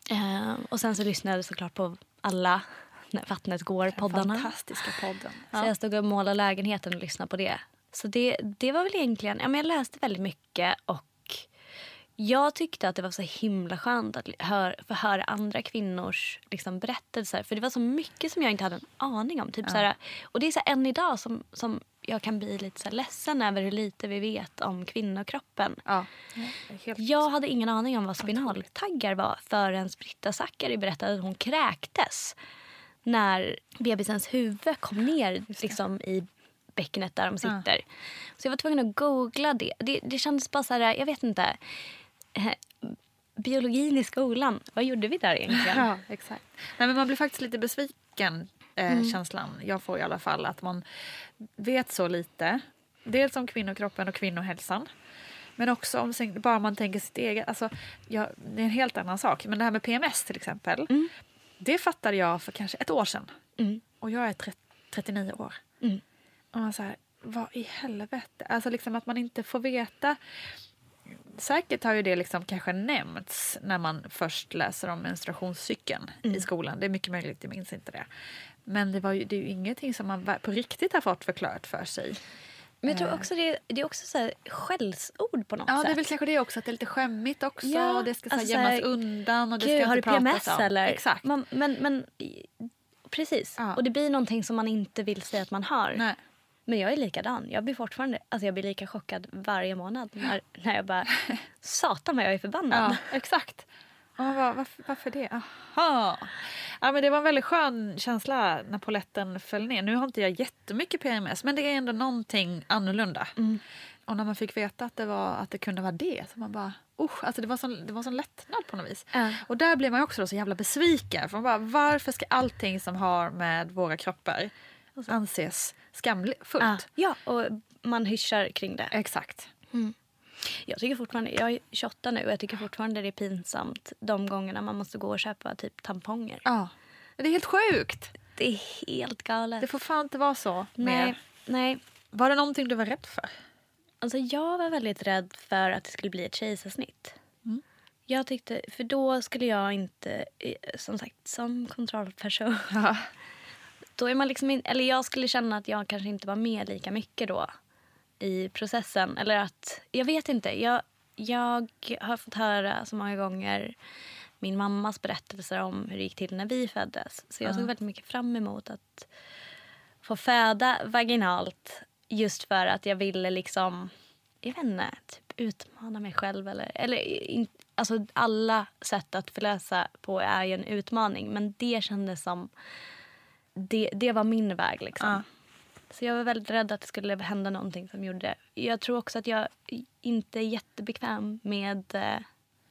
Eh, och sen så lyssnade jag såklart på alla När vattnet går-poddarna. Fantastiska podden. Så jag stod och målade lägenheten och lyssnade på det. Så det, det var väl egentligen, ja, men jag läste väldigt mycket och jag tyckte att det var så himla skönt att hör, få höra andra kvinnors liksom, berättelser. För det var så mycket som jag inte hade en aning om. Typ, så här, och det är så än idag som, som jag kan bli lite så ledsen över hur lite vi vet om kvinnokroppen. Ja. Helt... Jag hade ingen aning om vad spinaltaggar var förrän Britta Zackari berättade att hon kräktes när bebisens huvud kom ner liksom, i bäckenet där de sitter. Så jag var tvungen att googla det. Det, det kändes bara så här, jag vet inte. Eh, biologin i skolan, vad gjorde vi där egentligen? [LAUGHS] Ja, exakt. Nej, men man blir faktiskt lite besviken, eh, känslan jag får i alla fall. Att man vet så lite. Dels om kvinnokroppen och kvinnohälsan. Men också om bara man tänker sitt eget. Alltså, ja, det är en helt annan sak. Men det här med PMS till exempel. Det fattade jag för kanske ett år sedan. Mm. Och jag är 30, 39 år. Mm. Och man så här, vad i helvete? Alltså liksom att man inte får veta. Säkert har ju det liksom kanske nämnts när man först läser om menstruationscykeln i skolan. Det är mycket möjligt, jag minns inte det. Men det, var ju, det är ju ingenting som man på riktigt har fått förklarat för sig. Men jag tror också det, det är också så här skällsord på något Ja, sätt. det är väl kanske det också, att det är lite skämmigt också. Ja, och det ska så alltså gömmas undan och det Gud, ska har du inte pratas PMS om. eller? Exakt. Man, men, men precis. Ja. Och det blir någonting som man inte vill säga att man har. Nej. Men jag är likadan. Jag blir fortfarande alltså jag blir lika chockad varje månad när, när jag bara [LAUGHS] satan vad jag är förbannad. Ja, [LAUGHS] exakt. Man bara, varför, varför det? Aha. Ja, men det var en väldigt skön känsla när poletten föll ner. Nu har inte jag jättemycket PMS men det är ändå någonting annorlunda. Och när man fick veta att det, var, att det kunde vara det så man bara usch, alltså det var sån, det var sån lättnad på något vis. Ja. Och där blir man också så jävla besviken. För man bara, varför ska allting som har med våra kroppar anses skamfullt? Ja. ja, och man hyschar kring det. Exakt. Jag tycker fortfarande, jag är 28 nu och jag tycker fortfarande det är pinsamt de gångerna man måste gå och köpa typ tamponger. Ja. Det är helt sjukt. Det är helt galet. Det får fan inte vara så nej, nej. Var det någonting du var rädd för? Alltså jag var väldigt rädd för att det skulle bli ett kejsarsnitt. Jag tyckte, för då skulle jag inte, eh, som sagt, som kontrollperson. [LAUGHS] Då är man liksom in, eller jag skulle känna att jag kanske inte var med lika mycket då i processen. Eller att, jag vet inte. Jag, jag har fått höra så många gånger min mammas berättelser om hur det gick till när vi föddes. Så jag såg väldigt mycket fram emot att få föda vaginalt just för att jag ville liksom, jag vet inte, typ utmana mig själv. Eller, eller in, alltså alla sätt att förlösa på är ju en utmaning men det kändes som, det, det var min väg liksom. Ja. Så jag var väldigt rädd att det skulle hända någonting som gjorde det. Jag tror också att jag inte är jättebekväm med eh,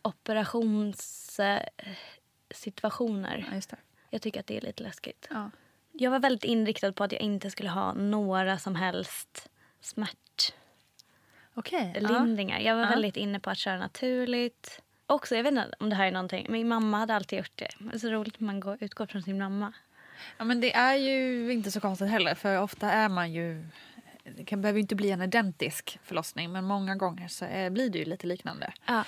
operationssituationer. Eh. Ja, jag tycker att det är lite läskigt. Ja. Jag var väldigt inriktad på att jag inte skulle ha några som helst smärtlindringar. Jag var Ja. väldigt inne på att köra naturligt. Också, jag vet inte om det här är någonting, min mamma hade alltid gjort det. Det är så roligt när man går, utgår från sin mamma. Ja, men det är ju inte så konstigt heller för ofta är man ju det kan, behöver ju inte bli en identisk förlossning men många gånger så är, blir det ju lite liknande. Ja.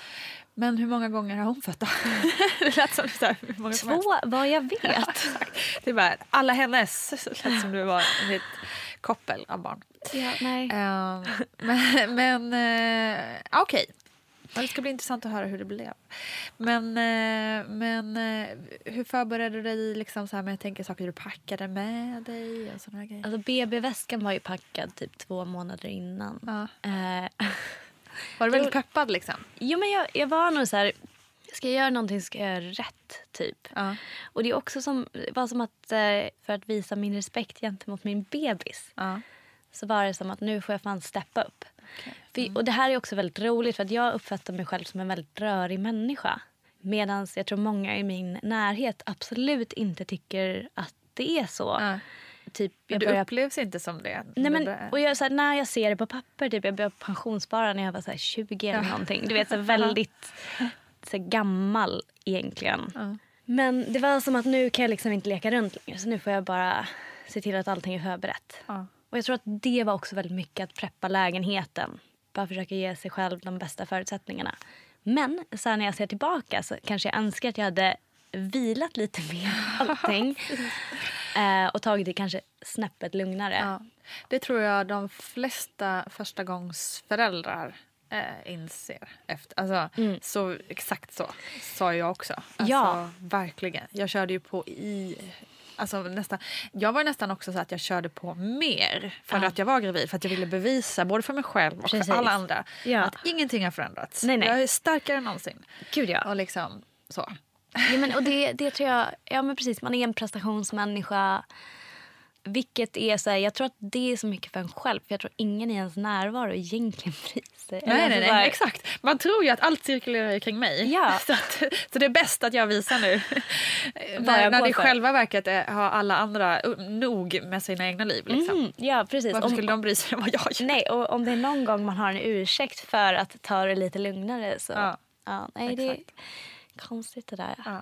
Men hur många gånger har hon fött då? [LAUGHS] det lät som som helst. Två, vad jag vet. Det är bara alla hennes. [LAUGHS] Så lät som du var ett koppel av barn. ja, nej. Ehm, men [LAUGHS] men eh, okej. Ja, Det ska bli intressant att höra hur det blev. Men, eh, men eh, hur förberedde du dig liksom så här med jag tänker, saker du packade med dig? Och såna grejer? Alltså BB-väskan var ju packad typ två månader innan. Ja. Eh, [LAUGHS] Var du väldigt peppad liksom? jo men jag, jag var nog så här, ska jag göra någonting ska jag göra rätt typ. Ja. Och det är också som, var som att eh, för att visa min respekt gentemot min bebis Ja. Så var det som att nu får jag fan steppa upp. För, och det här är också väldigt roligt för att jag uppfattar mig själv som en väldigt rörig människa. Medan jag tror många i min närhet absolut inte tycker att det är så. Ja. Typ, jag du börjar upplevs inte som det? Nej, men, och jag, så här, när jag ser det på papper, typ, jag började pensionsspara när jag var så här, 20 eller någonting. Du vet, så här, [LAUGHS] väldigt så här, gammal egentligen. Ja. Men det var som att nu kan jag liksom inte leka runt längre. Så nu får jag bara se till att allting är förberett. Ja. Och jag tror att det var också väldigt mycket att preppa lägenheten. Bara försöka ge sig själv de bästa förutsättningarna. Men så när jag ser tillbaka så kanske jag önskar att jag hade vilat lite mer [LAUGHS] allting. eh, och tagit det kanske snäppet lugnare. Ja. Det tror jag de flesta förstagångsföräldrar eh, inser. Efter. Alltså, så, exakt så sa jag också. Alltså, Ja. Verkligen. Jag körde ju på i... Alltså nästan, jag var nästan också så att jag körde på mer för Ja. att jag var gravid. För att jag ville bevisa både för mig själv och Precis. för alla andra Ja. att ingenting har förändrats. Nej, nej. Jag är starkare än någonsin. Gud ja. Och liksom så. Ja, men, och det, det tror jag, ja men precis, man är en prestationsmänniska. Vilket är så här, jag tror att det är så mycket för en själv. För jag tror ingen i ens närvaro egentligen [LAUGHS] bryr sig. Eller Nej, alltså nej, nej, exakt. Man tror ju att allt cirkulerar kring mig. Ja. [LAUGHS] Så, att, så det är bäst att jag visar nu. [LAUGHS] När när det i själva verket är, har alla andra uh, nog med sina egna liv. Liksom. Mm, ja, precis. Varför Om- skulle de bry sig om vad jag gör? Nej, och om det är någon gång man har en ursäkt för att ta det lite lugnare så... Ja. Ja, nej, det är Exakt. konstigt det där. Ja.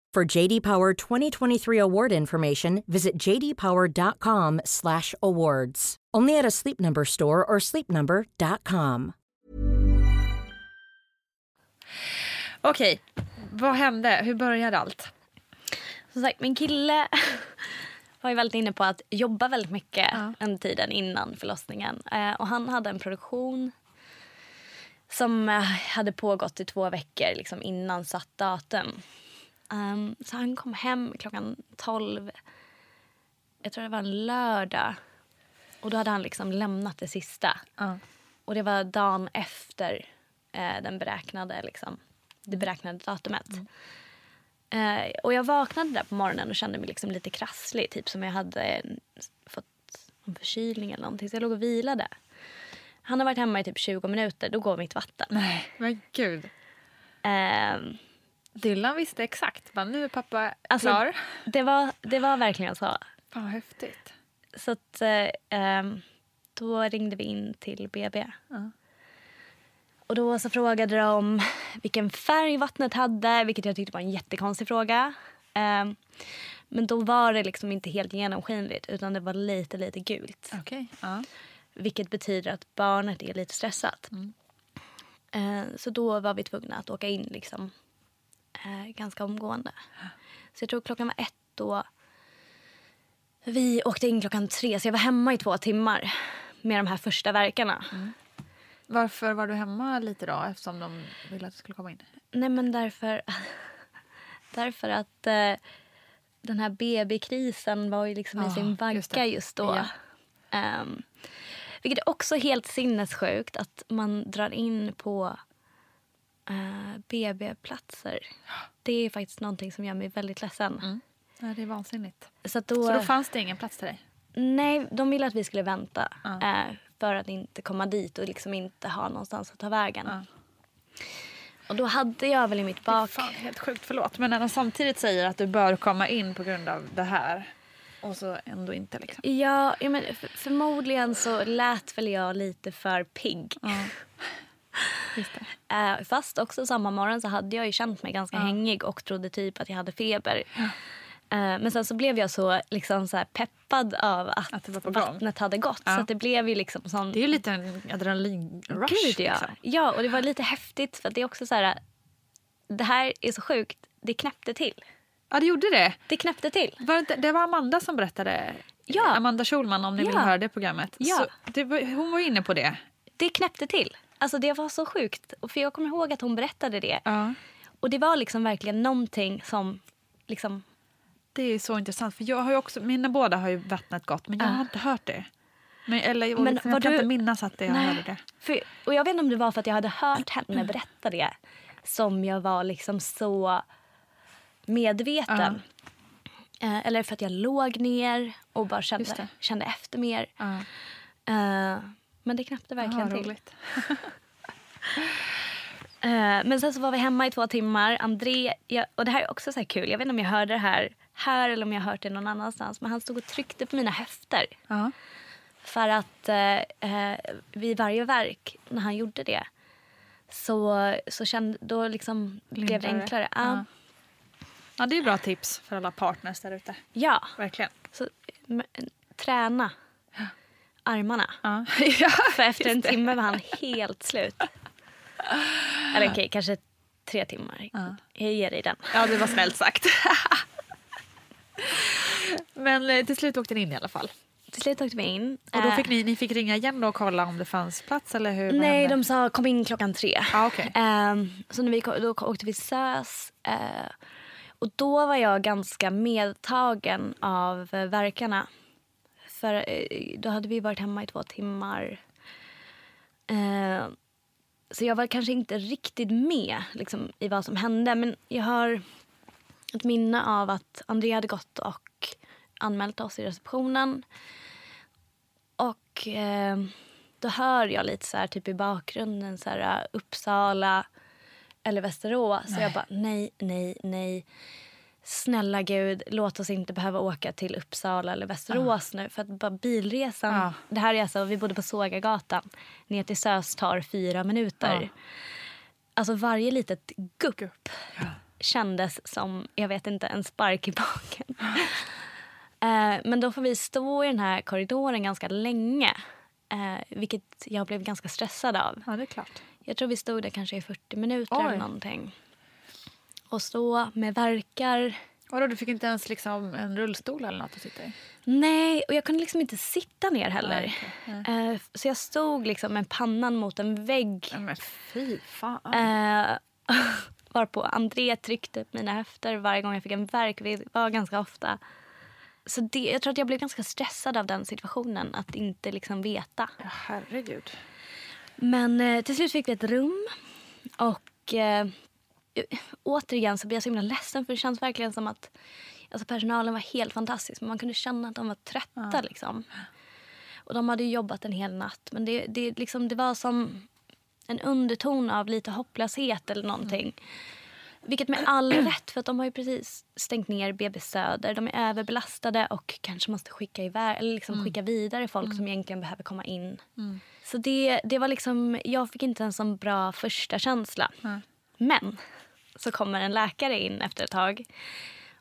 For JD Power 2023 award information, visit jdpower.com/awards. Only at a Sleep Number store or sleepnumber.com. Okej, vad hände? Hur började allt? Som sagt, min kille [LAUGHS] var ju väldigt inne på att jobba väldigt mycket Ja. under tiden innan förlossningen. Eh, och han hade en produktion som eh, hade pågått i två veckor liksom, innan satt datum. Ehm, så han kom hem klockan 12. Jag tror det var en lördag. Och då hade han liksom lämnat det sista. Ja. Och det var dagen efter eh, den beräknade, liksom, det beräknade datumet. Eh, och jag vaknade där på morgonen och kände mig liksom lite krasslig. Typ som jag hade eh, fått en förkylning eller någonting. Så jag låg och vilade. Han har varit hemma i typ 20 minuter. Då går mitt vatten. Nej, men gud. Ehm, Dylan visste exakt. Bara, nu är pappa Alltså- klar. det, var, det var verkligen så. [LAUGHS] Fan vad häftigt. Så att, eh, ehm, då ringde vi in till BB. Ja. Och då så frågade de vilken färg vattnet hade, vilket jag tyckte var en jättekonstig fråga. Ehm, men då var det liksom inte helt genomskinligt utan det var lite, lite gult. Okej. Ja. Vilket betyder att barnet är lite stressat. Eh, så då var vi tvungna att åka in liksom, eh, ganska omgående. Så jag tror klockan var ett då. Vi åkte in klockan tre, så jag var hemma i två timmar med de här första verkarna. Varför var du hemma lite då? Eftersom de ville att du skulle komma in. Nej, men därför, [LAUGHS] därför att eh, den här BB-krisen var ju liksom i Ja, sin vagga just just, det. då. Ja. Ehm, vilket är också helt sinnessjukt att man drar in på eh, BB-platser. Det är faktiskt någonting som gör mig väldigt ledsen. Ja, det är vansinnigt. Så, då, Så då fanns det ingen plats till dig? Nej, de ville att vi skulle vänta Ja. eh, för att inte komma dit och liksom inte ha någonstans att ta vägen. Ja. Och då hade jag väl i mitt Det är bak... fan helt sjukt, förlåt. Men när de samtidigt säger att du bör komma in på grund av det här och så ändå inte liksom. Ja, ja men förmodligen så lät väl jag lite för pigg. Just Eh, fast också samma morgon så hade jag ju känt mig ganska hängig och trodde typ att jag hade feber. Eh, men sen så blev jag så, liksom så peppad av att, Att vattnet hade gått. Ja. Så det blev ju liksom sån... Det är ju lite en adrenalinrush. Gud ja. liksom. Ja, och det var lite häftigt för det är också så här... Det här är så sjukt. Det knäppte till. Ja, det gjorde det. Det knäppte till. Var det, det var Amanda som berättade. Ja. Amanda Schulman om ni vill Ja. höra det programmet. Ja. Så det hon var inne på det. Det knäppte till. Alltså det var så sjukt. För jag kommer ihåg att hon berättade det. Ja. Och det var liksom verkligen någonting som liksom... Det är så intressant. För jag har ju också, mina båda har ju vattnet gått men jag Ja. har inte hört det. Men, eller, Men var jag kan du- inte minnas att jag Nej. hörde det. För, och jag vet inte om det var för att jag hade hört henne berätta det som jag var liksom så medveten. Eh, eller för att jag låg ner och bara kände, kände efter mer. Ja. Men det knäppte verkligen Aha, till. roligt. [LAUGHS] Eh, men sen så var vi hemma i två timmar. André, jag, och det här är också så här kul. Jag vet inte om jag hörde det här här eller om jag hört det någon annanstans. Men han stod och tryckte på mina höfter. Ja. För att eh, eh, vid varje verk, när han gjorde det så, så kände, då liksom blev det enklare. Ja. Ja. Det är bra tips för alla partners där ute. ja. Verkligen. Så, träna armarna. [LAUGHS] Ja. För efter en timme var han helt slut. Eller okej, kanske tre timmar. Ja. Jag ger dig den. ja, det var snällt sagt. [LAUGHS] Men eh, till slut åkte ni in i alla fall. Till slut åkte vi in. Och då Eh, fick ni, ni fick ringa igen då och kolla om det fanns plats eller hur? Nej, hände? de sa kom in klockan tre. Ah, okej. Ehm, så när vi, kom- då åkte vi SÖS. eh, och då var jag ganska medtagen av verkarna. För eh, då hade vi varit hemma i två timmar. Eh, så jag var kanske inte riktigt med liksom, i vad som hände. Men jag har ett minne av att André hade gått och anmält oss i receptionen. Och eh, då hör jag lite så här, typ i bakgrunden så här, Uppsala eller Västerås. Så jag bara nej, nej, nej. Snälla gud, låt oss inte behöva åka till Uppsala eller Västerås nu. För att bara bilresan, Ja. det här är alltså, vi bodde på Sågagatan. Ner till SÖS tar fyra minuter. Ja. Alltså varje litet gupp kändes som, jag vet inte, en spark i baken. [LAUGHS] Eh, men då får vi stå i den här korridoren ganska länge. Eh, vilket jag blev ganska stressad av. Ja, det är klart. Jag tror vi stod där kanske i 40 minuter Oj. eller någonting. Och stå med verkar. Vadå, du fick inte ens liksom en rullstol eller något att sitta i? Nej, och jag kunde liksom inte sitta ner heller. Nej, okej. Eh, så jag stod liksom med pannan mot en vägg. Men fy fan. Eh, [LAUGHS] varpå André tryckte upp mina höfter varje gång jag fick en värk. Det var ganska ofta. Så det, jag tror att jag blev ganska stressad av den situationen. Att inte liksom veta. Ja, herregud. Men eh, till slut fick vi ett rum. Och återigen så blir jag så himla ledsen. För det känns verkligen som att alltså, personalen var helt fantastisk. Men man kunde känna att de var trötta. Liksom. Och de hade jobbat en hel natt. Men det, det, liksom, det var som en underton av lite hopplöshet eller någonting. Vilket med all [CLEARS THROAT] rätt, för att de har ju precis stängt ner BB Söder. De är överbelastade och kanske måste skicka, iväg, eller liksom skicka vidare folk som egentligen behöver komma in. Så det, det var liksom, jag fick inte en sån bra första känsla. Men så kommer en läkare in efter ett tag.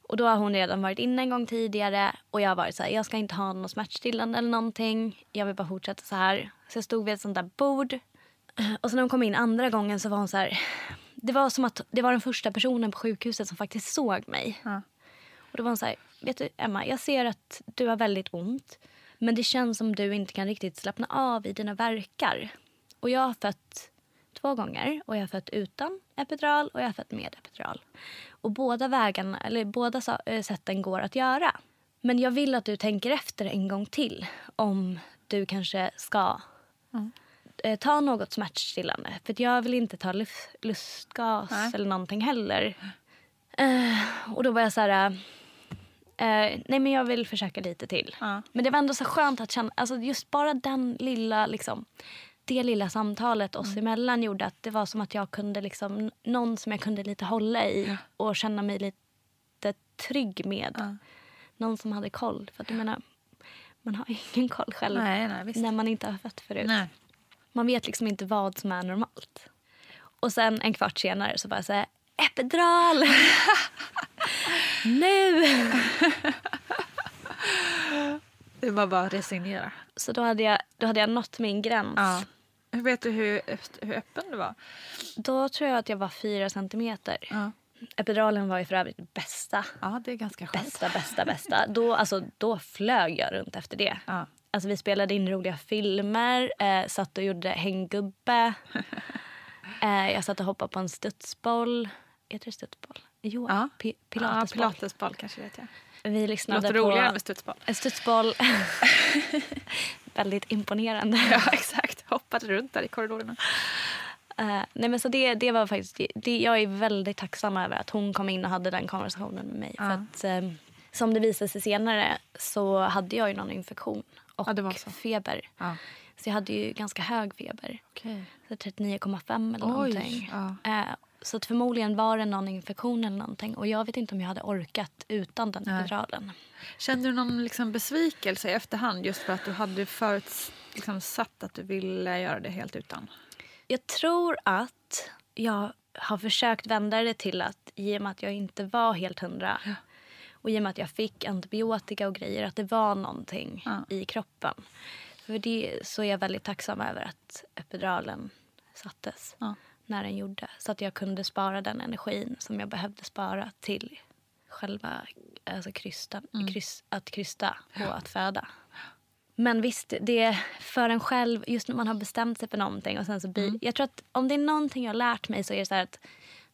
Och då har hon redan varit inne en gång tidigare och jag har varit så här, jag ska inte ha något smärtstillande eller någonting. Jag vill bara fortsätta så här. Så jag stod vid ett sånt där bord. Och sen när hon kom in andra gången så var hon så här, det var som att det var den första personen på sjukhuset som faktiskt såg mig. Ja. Och då var hon så här, vet du Emma, jag ser att du har väldigt ont. Men det känns som du inte kan riktigt slappna av i dina verkar. Och jag har fött två gånger och jag har fött utan epidural och jag har fött med epidural. Och båda vägarna, eller båda eh, sätten går att göra. Men jag vill att du tänker efter en gång till om du kanske ska eh, ta något smärtstillande. För jag vill inte ta lustgas Nej. eller någonting heller. Eh, och då var jag så här... Eh, nej men jag vill försöka lite till. Ja. Men det var ändå så skönt att känna, alltså just bara den lilla liksom, det lilla samtalet oss emellan gjorde att det var som att jag kunde liksom, någon som jag kunde lite hålla i och känna mig lite trygg med. Någon som hade koll. För att jag menar, man har ingen koll själv Nej, nej, när man inte har fött förut. Nej. Man vet liksom inte vad som är normalt. Och sen en kvart senare så bara så här, epidural! [LAUGHS] nu! Det var bara att resignera. Så då hade jag, då hade jag nått min gräns. Ja. Hur vet du hur, hur öppen du var? Då tror jag att jag var fyra centimeter. Ja. Epiduralen var ju för övrigt bästa. Ja, det är ganska skönt. Bästa, bästa, bästa. Då, alltså, då flög jag runt efter det. Ja. Alltså, vi spelade in roliga filmer, eh, satt och gjorde hänggubbe. [LAUGHS] eh, jag satt och hoppade på en studsboll. Heter det studsboll? Jo, Ja. pi- Ja, pilatesboll. pilatesboll kanske jag. Vi Det lyssnade låter på roligare med studsboll. en studsboll. [LAUGHS] Väldigt imponerande. Ja, exakt. Hoppade runt där i korridorerna. Eh, nej men så det, det var faktiskt, det, jag är väldigt tacksam över att hon kom in och hade den konversationen med mig. För att, eh, som det visade sig senare så hade jag ju någon infektion och så. feber. Så jag hade ju ganska hög feber. Så 39,5 eller Oj, någonting. Eh, så att förmodligen var det någon infektion eller någonting. Och jag vet inte om jag hade orkat utan den Nej. epiduralen. Kände du någon liksom besvikelse i efterhand just för att du hade förut liksom satt att du ville göra det helt utan? Jag tror att jag har försökt vända det till att i och med att jag inte var helt hundra och i och med att jag fick antibiotika och grejer, att det var någonting Ja. i kroppen. För det så är jag väldigt tacksam över att epiduralen sattes Ja. när den gjorde. Så att jag kunde spara den energin som jag behövde spara till själva alltså krysten, kryss, att krysta och att föda. Men visst, det är för en själv, just när man har bestämt sig för någonting. Och sen så blir, Jag tror att om det är någonting jag har lärt mig så är det så här att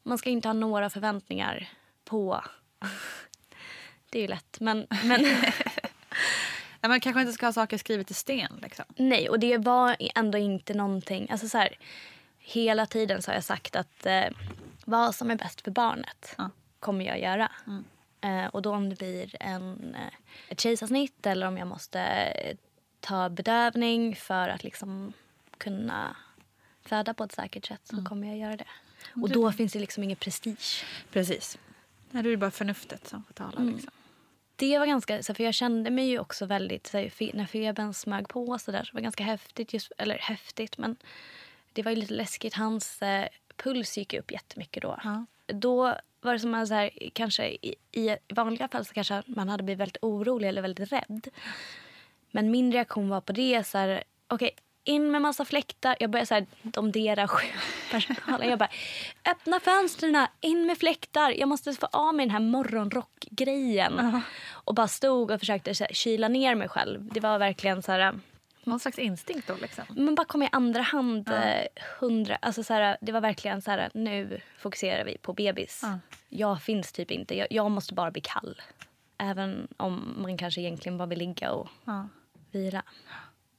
man ska inte ha några förväntningar på... [LAUGHS] Det är ju lätt, men, men [LAUGHS] Nej, man kanske inte ska ha saker skrivet i sten. Liksom. nej. Och det var ändå inte någonting... Alltså så här, hela tiden så har jag sagt att eh, vad som är bäst för barnet Ja. kommer jag göra. Eh, och då om det blir en, eh, ett kejsarsnitt eller om jag måste eh, ta bedövning för att liksom kunna föda på ett säkert sätt så kommer jag göra det. Och då finns det liksom ingen prestige. Precis. Nej, då är det bara förnuftet som får tala. Liksom. Det var ganska, för jag kände mig ju också väldigt, här, när febern smög på så där, så var det ganska häftigt, just, eller häftigt men det var ju lite läskigt. Hans eh, puls gick upp jättemycket då. Ja. Då var det som att så här, kanske i, i vanliga fall så kanske man hade blivit väldigt orolig eller väldigt rädd. Men min reaktion var på det så här, okej, in med massa fläktar. Jag började så här domdera personalen. Jag bara, öppna fönstren, in med fläktar. Jag måste få av mig den här morgonrockgrejen. Och bara stod och försökte så här, kyla ner mig själv. Det var verkligen så här, Någon slags instinkt då liksom. men bara kom i andra hand. eh, Hundra, alltså så här, det var verkligen så här, nu fokuserar vi på bebis. Ja. Jag finns typ inte. Jag, jag måste bara bli kall. Även om man kanske egentligen bara vill ligga och Vila.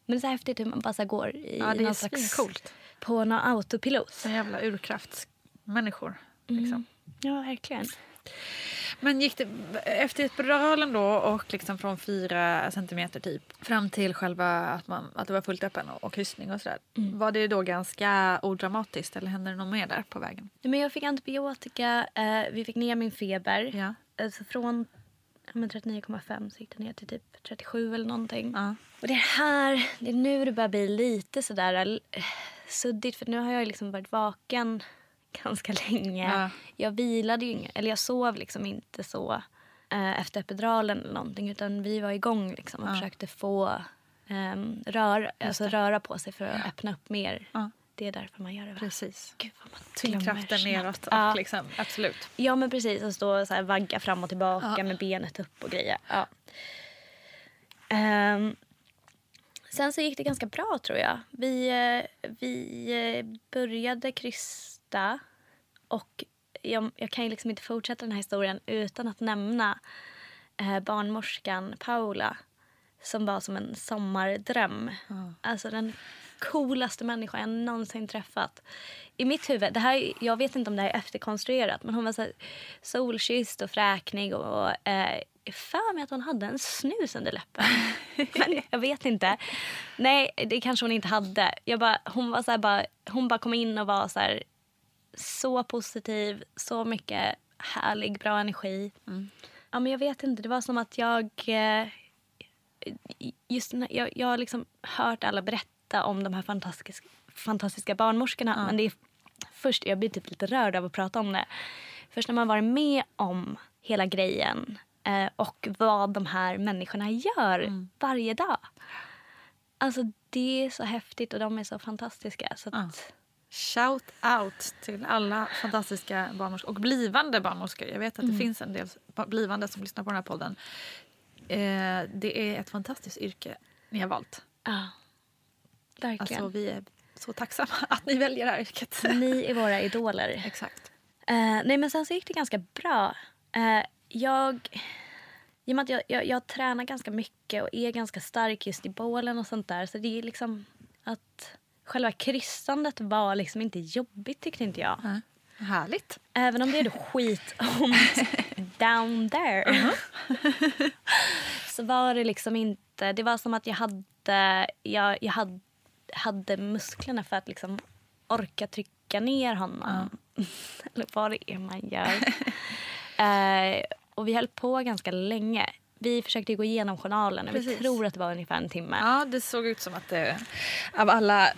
Men det är så häftigt hur man bara så går i Ja, någon slags, svincoolt. på någon autopilot. Som jävla urkraftsmänniskor. Liksom. Ja, verkligen. Men gick det efter epiduralen då och liksom från fyra centimeter typ fram till själva att, man, att det var fullt öppen och, och kryssning och sådär. Var det då ganska odramatiskt eller hände det något mer där på vägen? Men jag fick antibiotika, eh, vi fick ner min feber. Ja. Alltså från men 39,5 så gick det ner till typ 37 eller någonting. Ja. Och det här, det är nu det börjar bli lite sådär eh, suddigt. För nu har jag liksom varit vaken [LAUGHS] ganska länge. Ja. Jag vilade ju inga, eller jag sov liksom inte så eh, efter epiduralen eller någonting. Utan vi var igång liksom och Ja. försökte få um, rör, alltså röra på sig för att öppna upp mer. Det är därför man gör det va? Precis. Gud vad man Tyngdkraften snabbt. neråt. Ja. liksom, absolut. Ja men precis, och stå och så här vagga fram och tillbaka Ja. med benet upp och grejer. Ja. Ehm, sen så gick det ganska bra tror jag. Vi, eh, vi eh, började krysta och jag, jag kan ju liksom inte fortsätta den här historien utan att nämna eh, barnmorskan Paula som var som en sommardröm. Alltså den coolaste människan jag någonsin träffat. I mitt huvud, det här, jag vet inte om det här är efterkonstruerat men hon var så här solkysst och fräknig och eh, för mig att hon hade en snus under läppen. [LAUGHS] Men jag vet inte. Nej, det kanske hon inte hade. Jag bara, hon, var så här, bara, hon bara kom in och var så här, så positiv, så mycket härlig, bra energi. Ja, men jag vet inte, det var som att jag... eh, Just när, jag, jag har liksom hört alla berätta om de här fantastiska, fantastiska barnmorskorna. Men det är först, jag blir typ lite rörd av att prata om det. Först när man varit med om hela grejen eh, och vad de här människorna gör varje dag. Alltså det är så häftigt och de är så fantastiska. Så att, Shout out till alla fantastiska barnmorskor och blivande barnmorskor. Jag vet att det Mm. finns en del blivande som lyssnar på den här podden. Eh, det är ett fantastiskt yrke ni har valt. Ja, verkligen. Alltså, vi är så tacksamma [LAUGHS] att ni väljer det här yrket. Ni är våra idoler. [LAUGHS] Exakt. Eh, nej, men sen så gick det ganska bra. Eh, jag, I och med att jag, jag, jag tränar ganska mycket och är ganska stark just i bålen och sånt där. Så det är liksom att själva kryssandet var liksom inte jobbigt tyckte inte jag. Härligt. Även om det är skitont [LAUGHS] down there. så var det liksom inte... Det var som att jag hade, jag, jag hade, hade musklerna för att liksom orka trycka ner honom. [LAUGHS] Eller vad det är man gör. [LAUGHS] eh, och vi höll på ganska länge. Vi försökte gå igenom journalen och vi Precis. tror att det var ungefär en timme. Ja, det såg ut som att det, av alla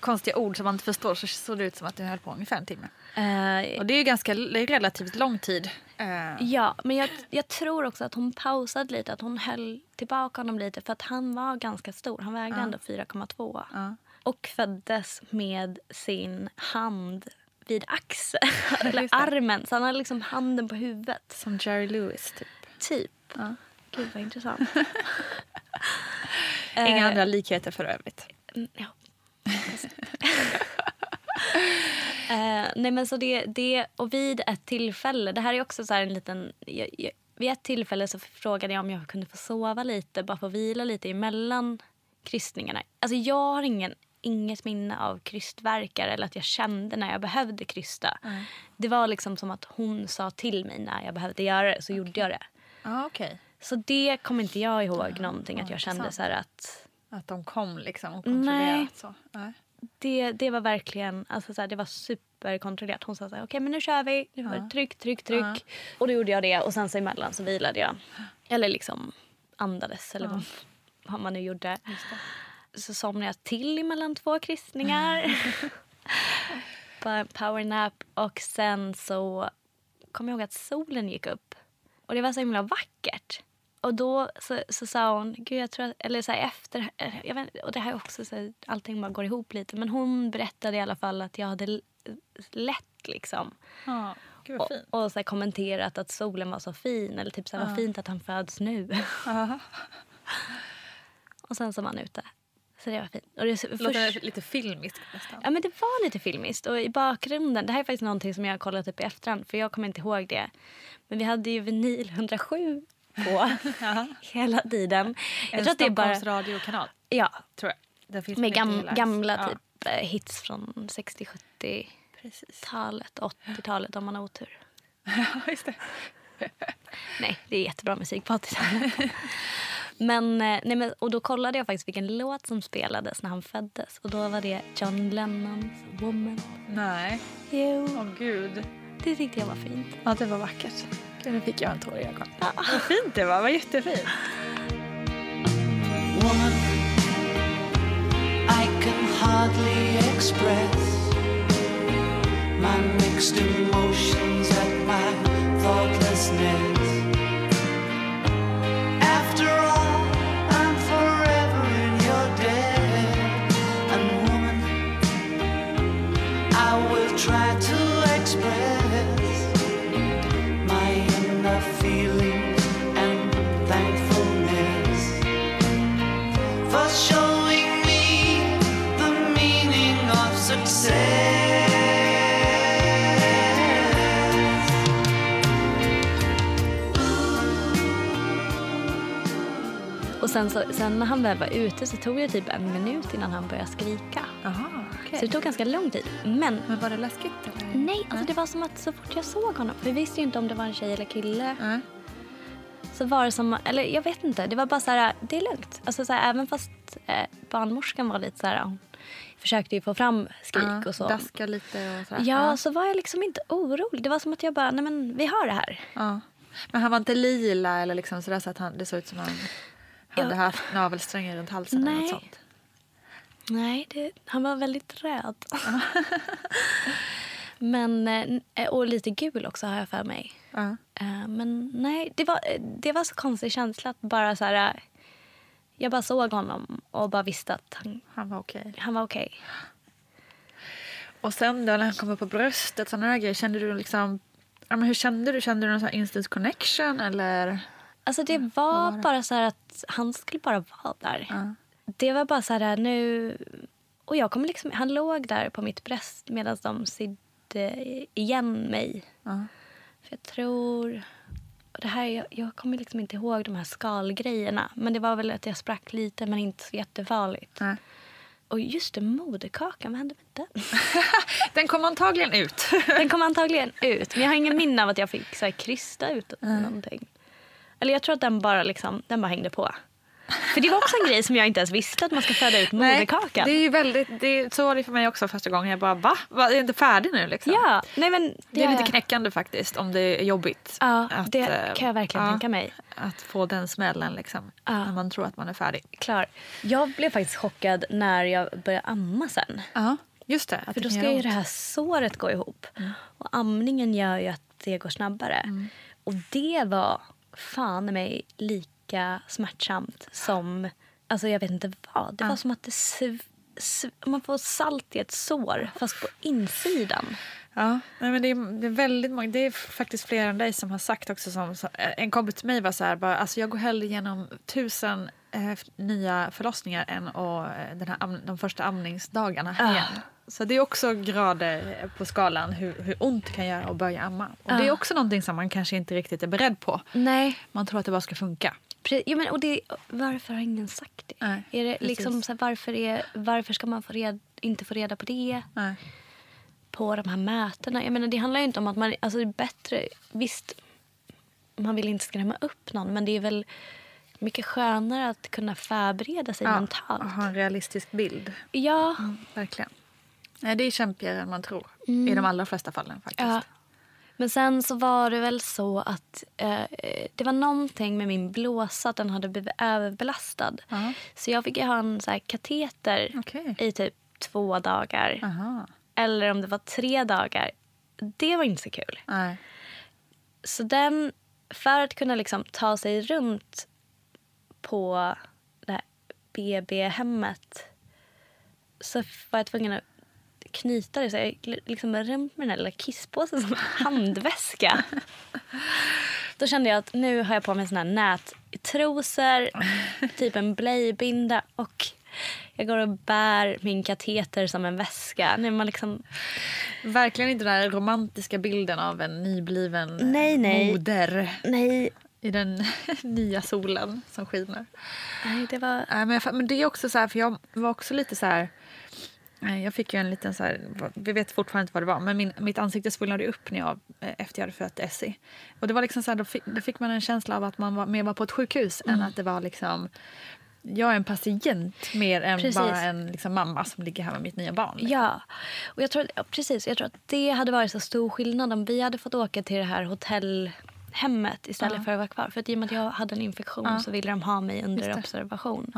konstiga ord som man inte förstår så såg det ut som att det höll på ungefär en timme. Eh, Och det är ju ganska det är relativt lång tid. Eh, Ja, men jag, jag tror också att hon pausade lite, att hon höll tillbaka honom lite för att han var ganska stor. Han vägde ändå 4,2. Och föddes med sin hand vid axeln, [LAUGHS] eller armen. Så han hade liksom handen på huvudet. Som Jerry Lewis typ. Typ. Gud vad intressant. [LAUGHS] Inga Eh, andra likheter för övrigt. Mm, Ja. Eh, nej men så det, det, och vid ett tillfälle, det här är också så en liten... Jag, jag, vid ett tillfälle så frågade jag om jag kunde få sova lite, bara få vila lite emellan krystningarna. Alltså jag har ingen, inget minne av krystvärkar eller att jag kände när jag behövde krysta. Det var liksom som att hon sa till mig när jag behövde göra det, så gjorde jag det. Ja, okej. Så det kommer inte jag ihåg någonting, att jag kände så här att Att de kom liksom och Nej. kontrollerat så. Nej. det, det var verkligen alltså så här, det var superkontrollerat. Hon sa så här, okej men nu kör vi. Nu var det tryck, tryck, tryck. Och då gjorde jag det och sen så emellan så vilade jag. Eller liksom andades eller vad, vad man nu gjorde. Så somnade jag till emellan två [LAUGHS] en powernap och sen så kom jag ihåg att solen gick upp. Och det var så himla vackert. Och då så, så sa hon, gud jag tror att, eller så här efter, jag vet, och det här är också så här, allting bara går ihop lite. Men hon berättade i alla fall att jag hade lätt liksom. Ja, gud vad Och, fint. och så här kommenterat att solen var så fin. Eller typ så här, vad fint att han föds nu. [LAUGHS] och sen så var han ute. Så det var fint. Och det, Det låter först, lite filmiskt nästan. Ja, men det var lite filmiskt. Och i bakgrunden, det här är faktiskt någonting som jag har kollat upp i efterhand, för jag kommer inte ihåg det. Men vi hade ju vinyl 107 på [LAUGHS] hela tiden. Jag tror att det är bara... Radiokanal, Ja, tror jag. Med gam, gamla ja, typ eh, hits från 60-70-talet, 80-talet om man har otur. [LAUGHS] Ja, just det. [LAUGHS] Nej, det är jättebra musik på 80-talet. Men, eh, nej, men, och då kollade jag faktiskt vilken låt som spelades när han föddes. Och då var det John Lennons Woman. Nej, Jo, åh gud. det tyckte jag var fint. Ja, det var vackert. Nu fick jag en tår i ögonen. Vad fint det var, vad jättefint. woman I can hardly express my mixed emotions at my thoughtlessness. Sen, så, sen när han väl var ute så tog det typ en minut innan han började skrika. Jaha, okej. Så det tog ganska lång tid. Men Men var det läskigt eller? nej, alltså det var som att så fort jag såg honom, för vi visste ju inte om det var en tjej eller kille. Nej. så var det som, eller jag vet inte, det var bara så här, det är lugnt. Alltså så här, även fast eh, barnmorskan var lite så här, hon försökte ju få fram skrik Ja, och så. Daska lite och sådär. Ja, så var jag liksom inte orolig. Det var som att jag bara, nej men vi har det här. Ja. Men han var inte lila eller liksom sådär så att han, det såg ut som han hade Ja. haft navelsträngar runt halsen eller något Nej. sånt. Nej, det, han var väldigt röd. [LAUGHS] men, eh, och lite gul också har jag för mig. Eh, Men nej, det var, det var så konstig känsla att bara så här... eh, Jag bara såg honom och bara visste att han, Han var okej. han var okej. Och sen då när han kom upp på bröstet, sådana där grejer, kände du liksom... Ja, men hur kände du? Kände du någon sån instant connection eller? Alltså det var, var det? bara så här att han skulle bara vara där. Det var bara så här nu... Och jag kom liksom, han låg där på mitt bröst medan de sydde igen mig. Ja. För jag tror... och Det här, jag, jag kommer liksom inte ihåg de här skalgrejerna. Men det var väl att jag sprack lite men inte så jättefarligt. Nej. Och just det, moderkakan, vad hände med den? [LAUGHS] Den kom antagligen ut. Den kom antagligen ut. Men jag har ingen minne av att jag fick så här, krysta ut någonting. Eller jag tror att den bara, liksom, den bara hängde på. För det var också en grej som jag inte ens visste att man ska föda ut moderkakan. det är ju väldigt, det är, så var det för mig också första gången. Jag bara va? va? Är inte färdig nu liksom? Ja, nej men det, Det är lite jag- knäckande faktiskt om det är jobbigt. Ja, att, det eh, kan jag verkligen ja, tänka mig. Att få den smällen liksom. Ja. När man tror att man är färdig. Klar. Jag blev faktiskt chockad när jag började amma sen. Ja, just det. För då ska ju det här såret gå ihop. Och amningen gör ju att det går snabbare. Och det var fan mig lika smärtsamt som, alltså jag vet inte vad. Det var som att det sv- sv- man får salt i ett sår fast på insidan. Ja, nej, men det är, det är väldigt många. Det är faktiskt fler än dig som har sagt också. Som, så, eh, en kompis till mig var så här, bara, alltså jag går hellre igenom tusen eh, nya förlossningar än och, eh, den här, de första amningsdagarna Ah. igen. Så det är också grader på skalan hur, hur ont det kan göra att börja amma. Och det är Ja. också någonting som man kanske inte riktigt är beredd på. Nej. Man tror att det bara ska funka. Pre- ja, men, och det, varför har ingen sagt det? Nej, är det liksom, så här, varför, är, varför ska man få red, inte få reda på det? Nej. på de här mötena. Jag menar, det handlar inte om att man... Alltså det är bättre... Visst, man vill inte skrämma upp någon men det är väl mycket skönare att kunna förbereda sig Ja, mentalt. och ha en realistisk bild. Ja. Verkligen. Nej, det är kämpigare än man tror. Mm. I de allra flesta fallen faktiskt. ja. Men sen så var det väl så att eh, det var någonting med min blåsa att den hade blivit överbelastad. Så jag fick ju ha en så här kateter Okej. i typ två dagar. Aha. Eller om det var tre dagar. Det var inte så kul. Nej. Så den, för att kunna liksom ta sig runt på det här BB-hemmet så var jag tvungen att knyta det så jag liksom runt med den här lilla kisspåsen som [LAUGHS] handväska. Då kände jag att nu har jag på mig såna här nättrosor, typ en blöjbinda och jag går och bär min kateter som en väska. Är man liksom Verkligen inte den här romantiska bilden av en nybliven Nej, nej. moder Nej. i den [LAUGHS] nya solen som skiner. Nej, det var... Nej, men, jag, men det är också så här, för jag var också lite så här... Jag fick ju en liten så här, vi vet fortfarande inte vad det var, men min, mitt ansikte svullnade upp när jag, eh, efter jag hade fött Essie. Och det var liksom så här, då, fick, då fick man en känsla av att man var mer var på ett sjukhus än att det var liksom jag är en patient mer än Precis. bara en liksom, mamma som ligger här med mitt nya barn. liksom. Ja, och jag tror, ja, precis. Jag tror att det hade varit så stor skillnad om vi hade fått åka till det här hotellhemmet istället Ja. för att vara kvar. För att i och med att jag hade en infektion Ja. så ville de ha mig under observation.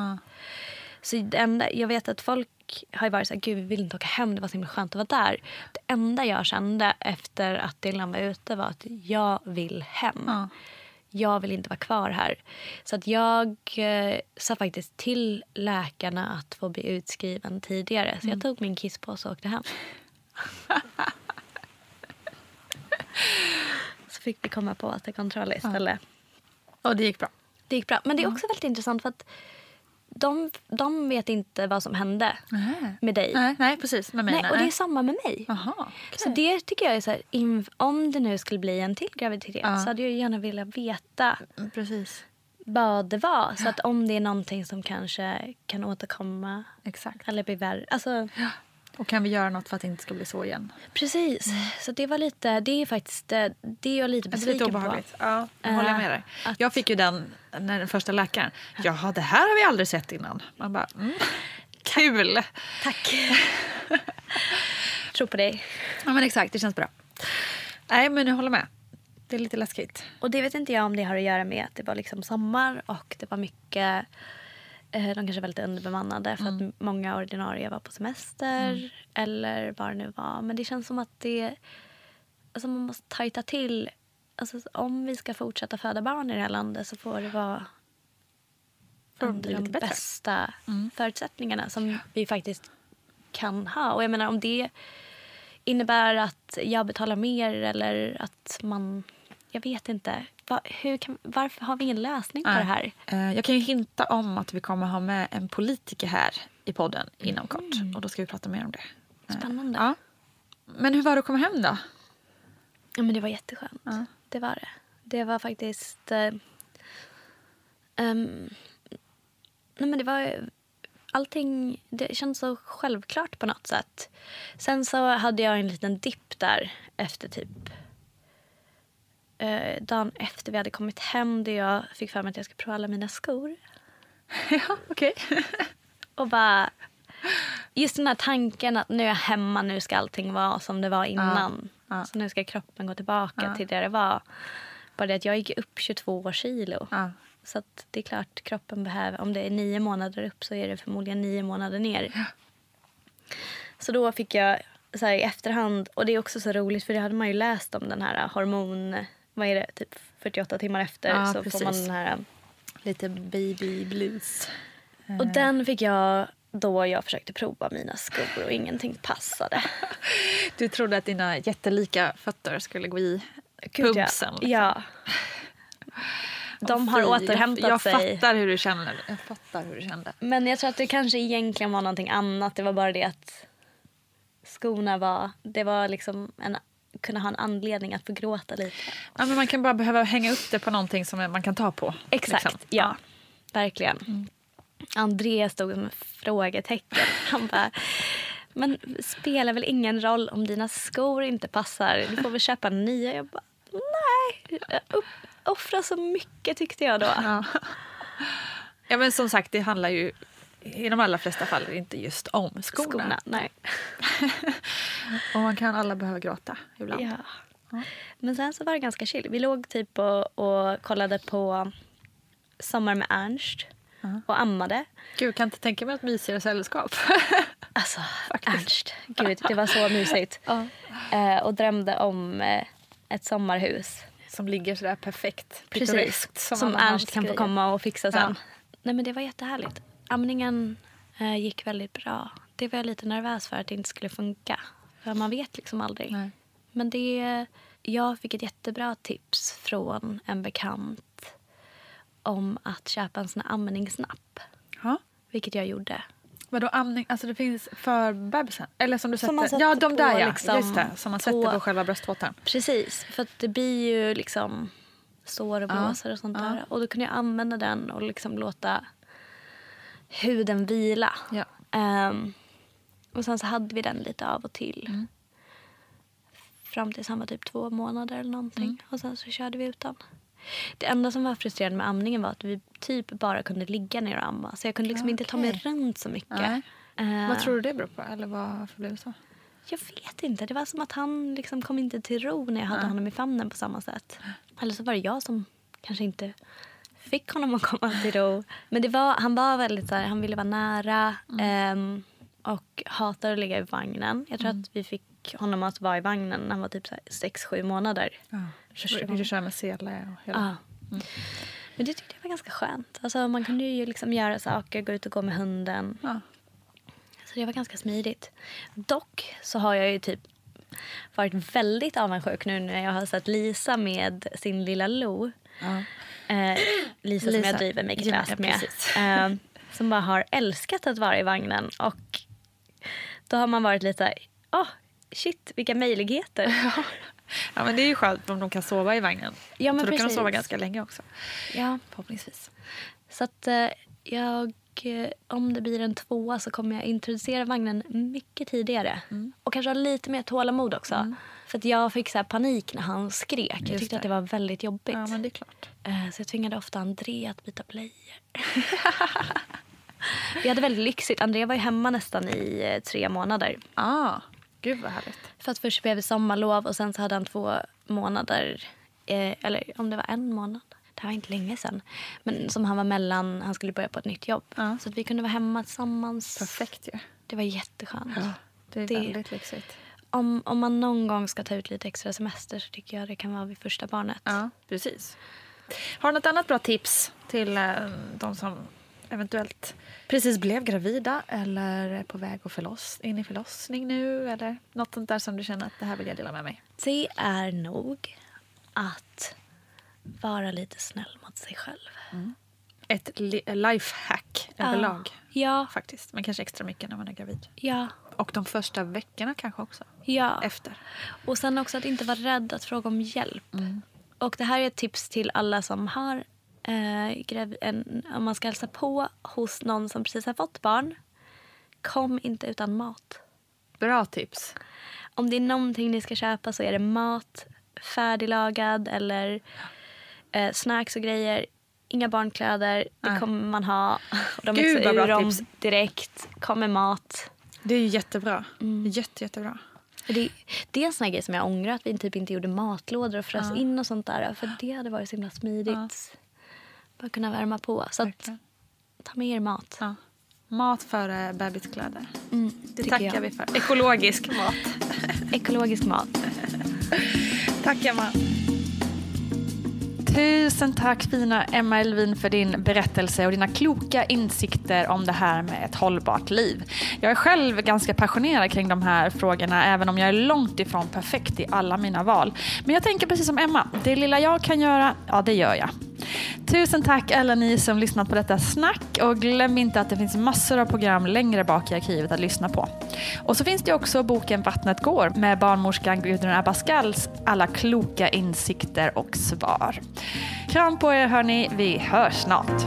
Ja. Så det enda, jag vet att folk har varit så här, gud vi vill inte åka hem, det var så himla skönt att vara där. Det enda jag kände efter att Dylan var ute var att jag vill hem. Ja. Jag vill inte vara kvar här. Så att jag eh, sa faktiskt till läkarna att få bli utskriven tidigare. Så jag tog min kisspåse och åkte hem. [LAUGHS] så fick vi komma på återkontroll istället. Och det gick bra. Det gick bra. Men det är också väldigt intressant för att de, de vet inte vad som hände med dig. Nej, nej, precis. Med mig. Nej, och det är samma med mig. Aha, Så det tycker jag är så här, om det nu skulle bli en till graviditet Ja. så hade jag gärna velat veta Precis. vad det var. Så att om det är någonting som kanske kan återkomma Exakt. eller bli värre. Alltså, Och kan vi göra något för att det inte ska bli så igen? Precis. Så det var lite, det är faktiskt, eh, det är jag lite Det är besviken lite på. Ja, jag håller jag med dig. Eh, att- Jag fick ju den när den första läkaren. Jaha, det här har vi aldrig sett innan. Man bara, mm. Kul! Tack. [LAUGHS] Tror på dig. Ja men exakt, det känns bra. Nej men jag håller med. Det är lite läskigt. Och det vet inte jag om det har att göra med att det var liksom sommar och det var mycket eh, de kanske var lite underbemannade för Mm. att många ordinarie var på semester eller vad det nu var. Men det känns som att det alltså man måste tajta till. Alltså, om vi ska fortsätta föda barn i det här landet så får det vara Får under de bättre. bästa Mm. förutsättningarna som vi faktiskt kan ha. Och jag menar om det innebär att jag betalar mer eller att man... Jag vet inte. Va, kan, varför har vi ingen lösning på Nej. det här? Eh, Jag kan ju hinta om att vi kommer ha med en politiker här i podden inom kort. Och då ska vi prata mer om det. Eh, Spännande. Ja. Men hur var det att komma hem då? Ja, men det var jätteskönt. Ja. Det var det. Det var faktiskt... Eh, ehm, nej men det var... Allting det känns så självklart på något sätt. Sen så hade jag en liten dipp där efter typ... Eh, dagen efter vi hade kommit hem där jag fick för mig att jag skulle prova alla mina skor. [LAUGHS] ja, okej. [LAUGHS] Och bara... Just den här tanken att nu är jag hemma, nu ska allting vara som det var innan. Ja. Så nu ska kroppen gå tillbaka Ja. till det det var. Bara det att jag gick upp 22 kilo. Ja. Så det är klart kroppen behöver, om det är nio månader upp så är det förmodligen nio månader ner. Så då fick jag så här, i efterhand, och det är också så roligt för det hade man ju läst om den här hormon, vad är det, typ 48 timmar efter Ja, så får man precis. den här Lite baby blues. och den fick jag då jag försökte prova mina skor och ingenting passade. [LAUGHS] Du trodde att dina jättelika fötter skulle gå i Gud, pubsen. liksom. Ja. De har Fy, återhämtat jag, jag sig. fattar hur du känner. Jag fattar hur du kände. Men jag tror att det kanske egentligen var någonting annat. Det var bara det att skorna var... Det var liksom en, kunna ha en anledning att få gråta lite. Ja, men man kan bara behöva hänga upp det på någonting som man kan ta på. Exakt, liksom. ja. Verkligen. Andreas stod som frågetecken. Han bara... Men spelar väl ingen roll om dina skor inte passar? Du får väl köpa nya. Jag bara, nej. Upp, offra så mycket tyckte jag då. Ja. ja, men som sagt, det handlar ju i de allra flesta fall inte just om skorna. Skorna, nej. [LAUGHS] Och man kan alla behöva gråta ibland. Ja. Men sen så var det ganska chill. Vi låg typ och, och kollade på Sommar med Ernst och ammade. Gud, kan inte tänka mig ett mysigare sällskap. [LAUGHS] Alltså, Ernst. Gud, det var så mysigt. [LAUGHS] Eh, och drömde om eh, ett sommarhus. Som ligger sådär perfekt. Precis. Som, alla Ernst kan få komma och fixa sen. Ja. Nej, men det var jättehärligt. Amningen eh, gick väldigt bra. Det var jag lite nervös för att det inte skulle funka. För man vet liksom aldrig. Nej. Men det, jag fick ett jättebra tips från en bekant om att köpa en sån här amningsnapp. Ja. Vilket jag gjorde. Vadå amning? Alltså det finns för bebisen? Eller som du sätter? Som man sätter ja, de på där ja. liksom Just det, som man sätter på- på själva bröstvårtan. Precis, för det blir ju liksom sår och Ja, blåsor och sånt ja. där. Och då kunde jag använda den och liksom låta huden vila. Ja. Ehm, och sen så hade vi den lite av och till. Mm. Fram tills han var typ två månader eller någonting. Mm. Och sen så körde vi utan. Det enda som var frustrerande med amningen var att vi typ bara kunde ligga ner och amma. Så jag kunde liksom inte ta mig runt så mycket. Eh, Vad tror du det beror på? Eller varför blev det så? jag vet inte. Det var som att han liksom kom inte till ro när jag hade Ja. honom i famnen på samma sätt. Eller så var det jag som kanske inte fick honom att komma till ro. Men det var, han var väldigt så här, han ville vara nära ehm, och hatade att ligga i vagnen. Jag tror att vi fick honom att vara i vagnen när han var typ 6-7 månader. Ja. Du köra med sele och hela... Ja. Men det tyckte jag var ganska skönt. Alltså, man kunde ju liksom göra saker, gå ut och gå med hunden. Ja. Så det var ganska smidigt. Dock så har jag ju typ varit väldigt avundsjuk nu när jag har sett Lisa med sin lilla Lo. Ja. Eh, Lisa, som Lisa. jag driver Make It Last med. precis. Eh, som bara har älskat att vara i vagnen. Och då har man varit lite åh shit vilka möjligheter. [LAUGHS] ja, men det är ju skönt om de kan sova i vagnen. Ja, men Så då kan de precis. sova ganska länge också. Ja. Förhoppningsvis. Så att eh, jag eh, om det blir en tvåa så kommer jag introducera vagnen mycket tidigare. Och kanske ha lite mer tålamod också. För att jag fick så här panik när han skrek. jag tyckte att det. det var väldigt jobbigt. Ja, men det är klart. Eh, Så jag tvingade ofta André att byta blöjor. [LAUGHS] Vi hade väldigt lyxigt. André var ju hemma nästan i eh, tre månader. Ah, gud vad härligt. För att först blev det sommarlov och sen så hade han två månader, eh, eller om det var en månad. Det här var inte länge sedan. Men som han var mellan, han skulle börja på ett nytt jobb. Så att vi kunde vara hemma tillsammans. Perfekt ju. Det var jätteskönt. Det är Det- väldigt lyxigt. Om, om man någon gång ska ta ut lite extra semester så tycker jag det kan vara vid första barnet. Ja, precis. Har du något annat bra tips till eh, de som eventuellt precis blev gravida eller är på väg att förloss, in i förlossning nu eller något sånt där som du känner att det här vill jag dela med mig? Det är nog att vara lite snäll mot sig själv. Ett li- lifehack Ja. överlag Ja, faktiskt. Men kanske extra mycket när man är gravid. ja, Och de första veckorna kanske också. Ja. Efter. Och sen också att inte vara rädd att fråga om hjälp. Och det här är ett tips till alla som har eh, en, om man ska hälsa på hos någon som precis har fått barn. Kom inte utan mat. Bra tips. Om det är någonting ni ska köpa så är det mat, färdiglagad eller eh, snacks och grejer. Inga barnkläder, det Nej. kommer man ha. De Gud, vad bra tips. direkt. Kom med mat. Det är jättebra. Jätte, jättebra. Det, det är en sån grej som jag ångrar att vi typ inte gjorde matlådor och frös Ja. in och sånt där. För det hade varit så himla smidigt. Bara kunna värma på. Så att, ta med er mat. Ja. Mat före bebiskläder. Mm, Det tackar jag. vi för. Ekologisk mat. Ekologisk mat. Tack Emma. Tusen tack fina Emma Elvin för din berättelse och dina kloka insikter om det här med ett hållbart liv. Jag är själv ganska passionerad kring de här frågorna även om jag är långt ifrån perfekt i alla mina val. Men jag tänker precis som Emma, det lilla jag kan göra, ja det gör jag. Tusen tack alla ni som lyssnat på detta snack och glöm inte att det finns massor av program längre bak i arkivet att lyssna på. Och så finns det också boken Vattnet går med barnmorskan Gudrun Abascals alla kloka insikter och svar. Kram på er hörni, vi hörs snart.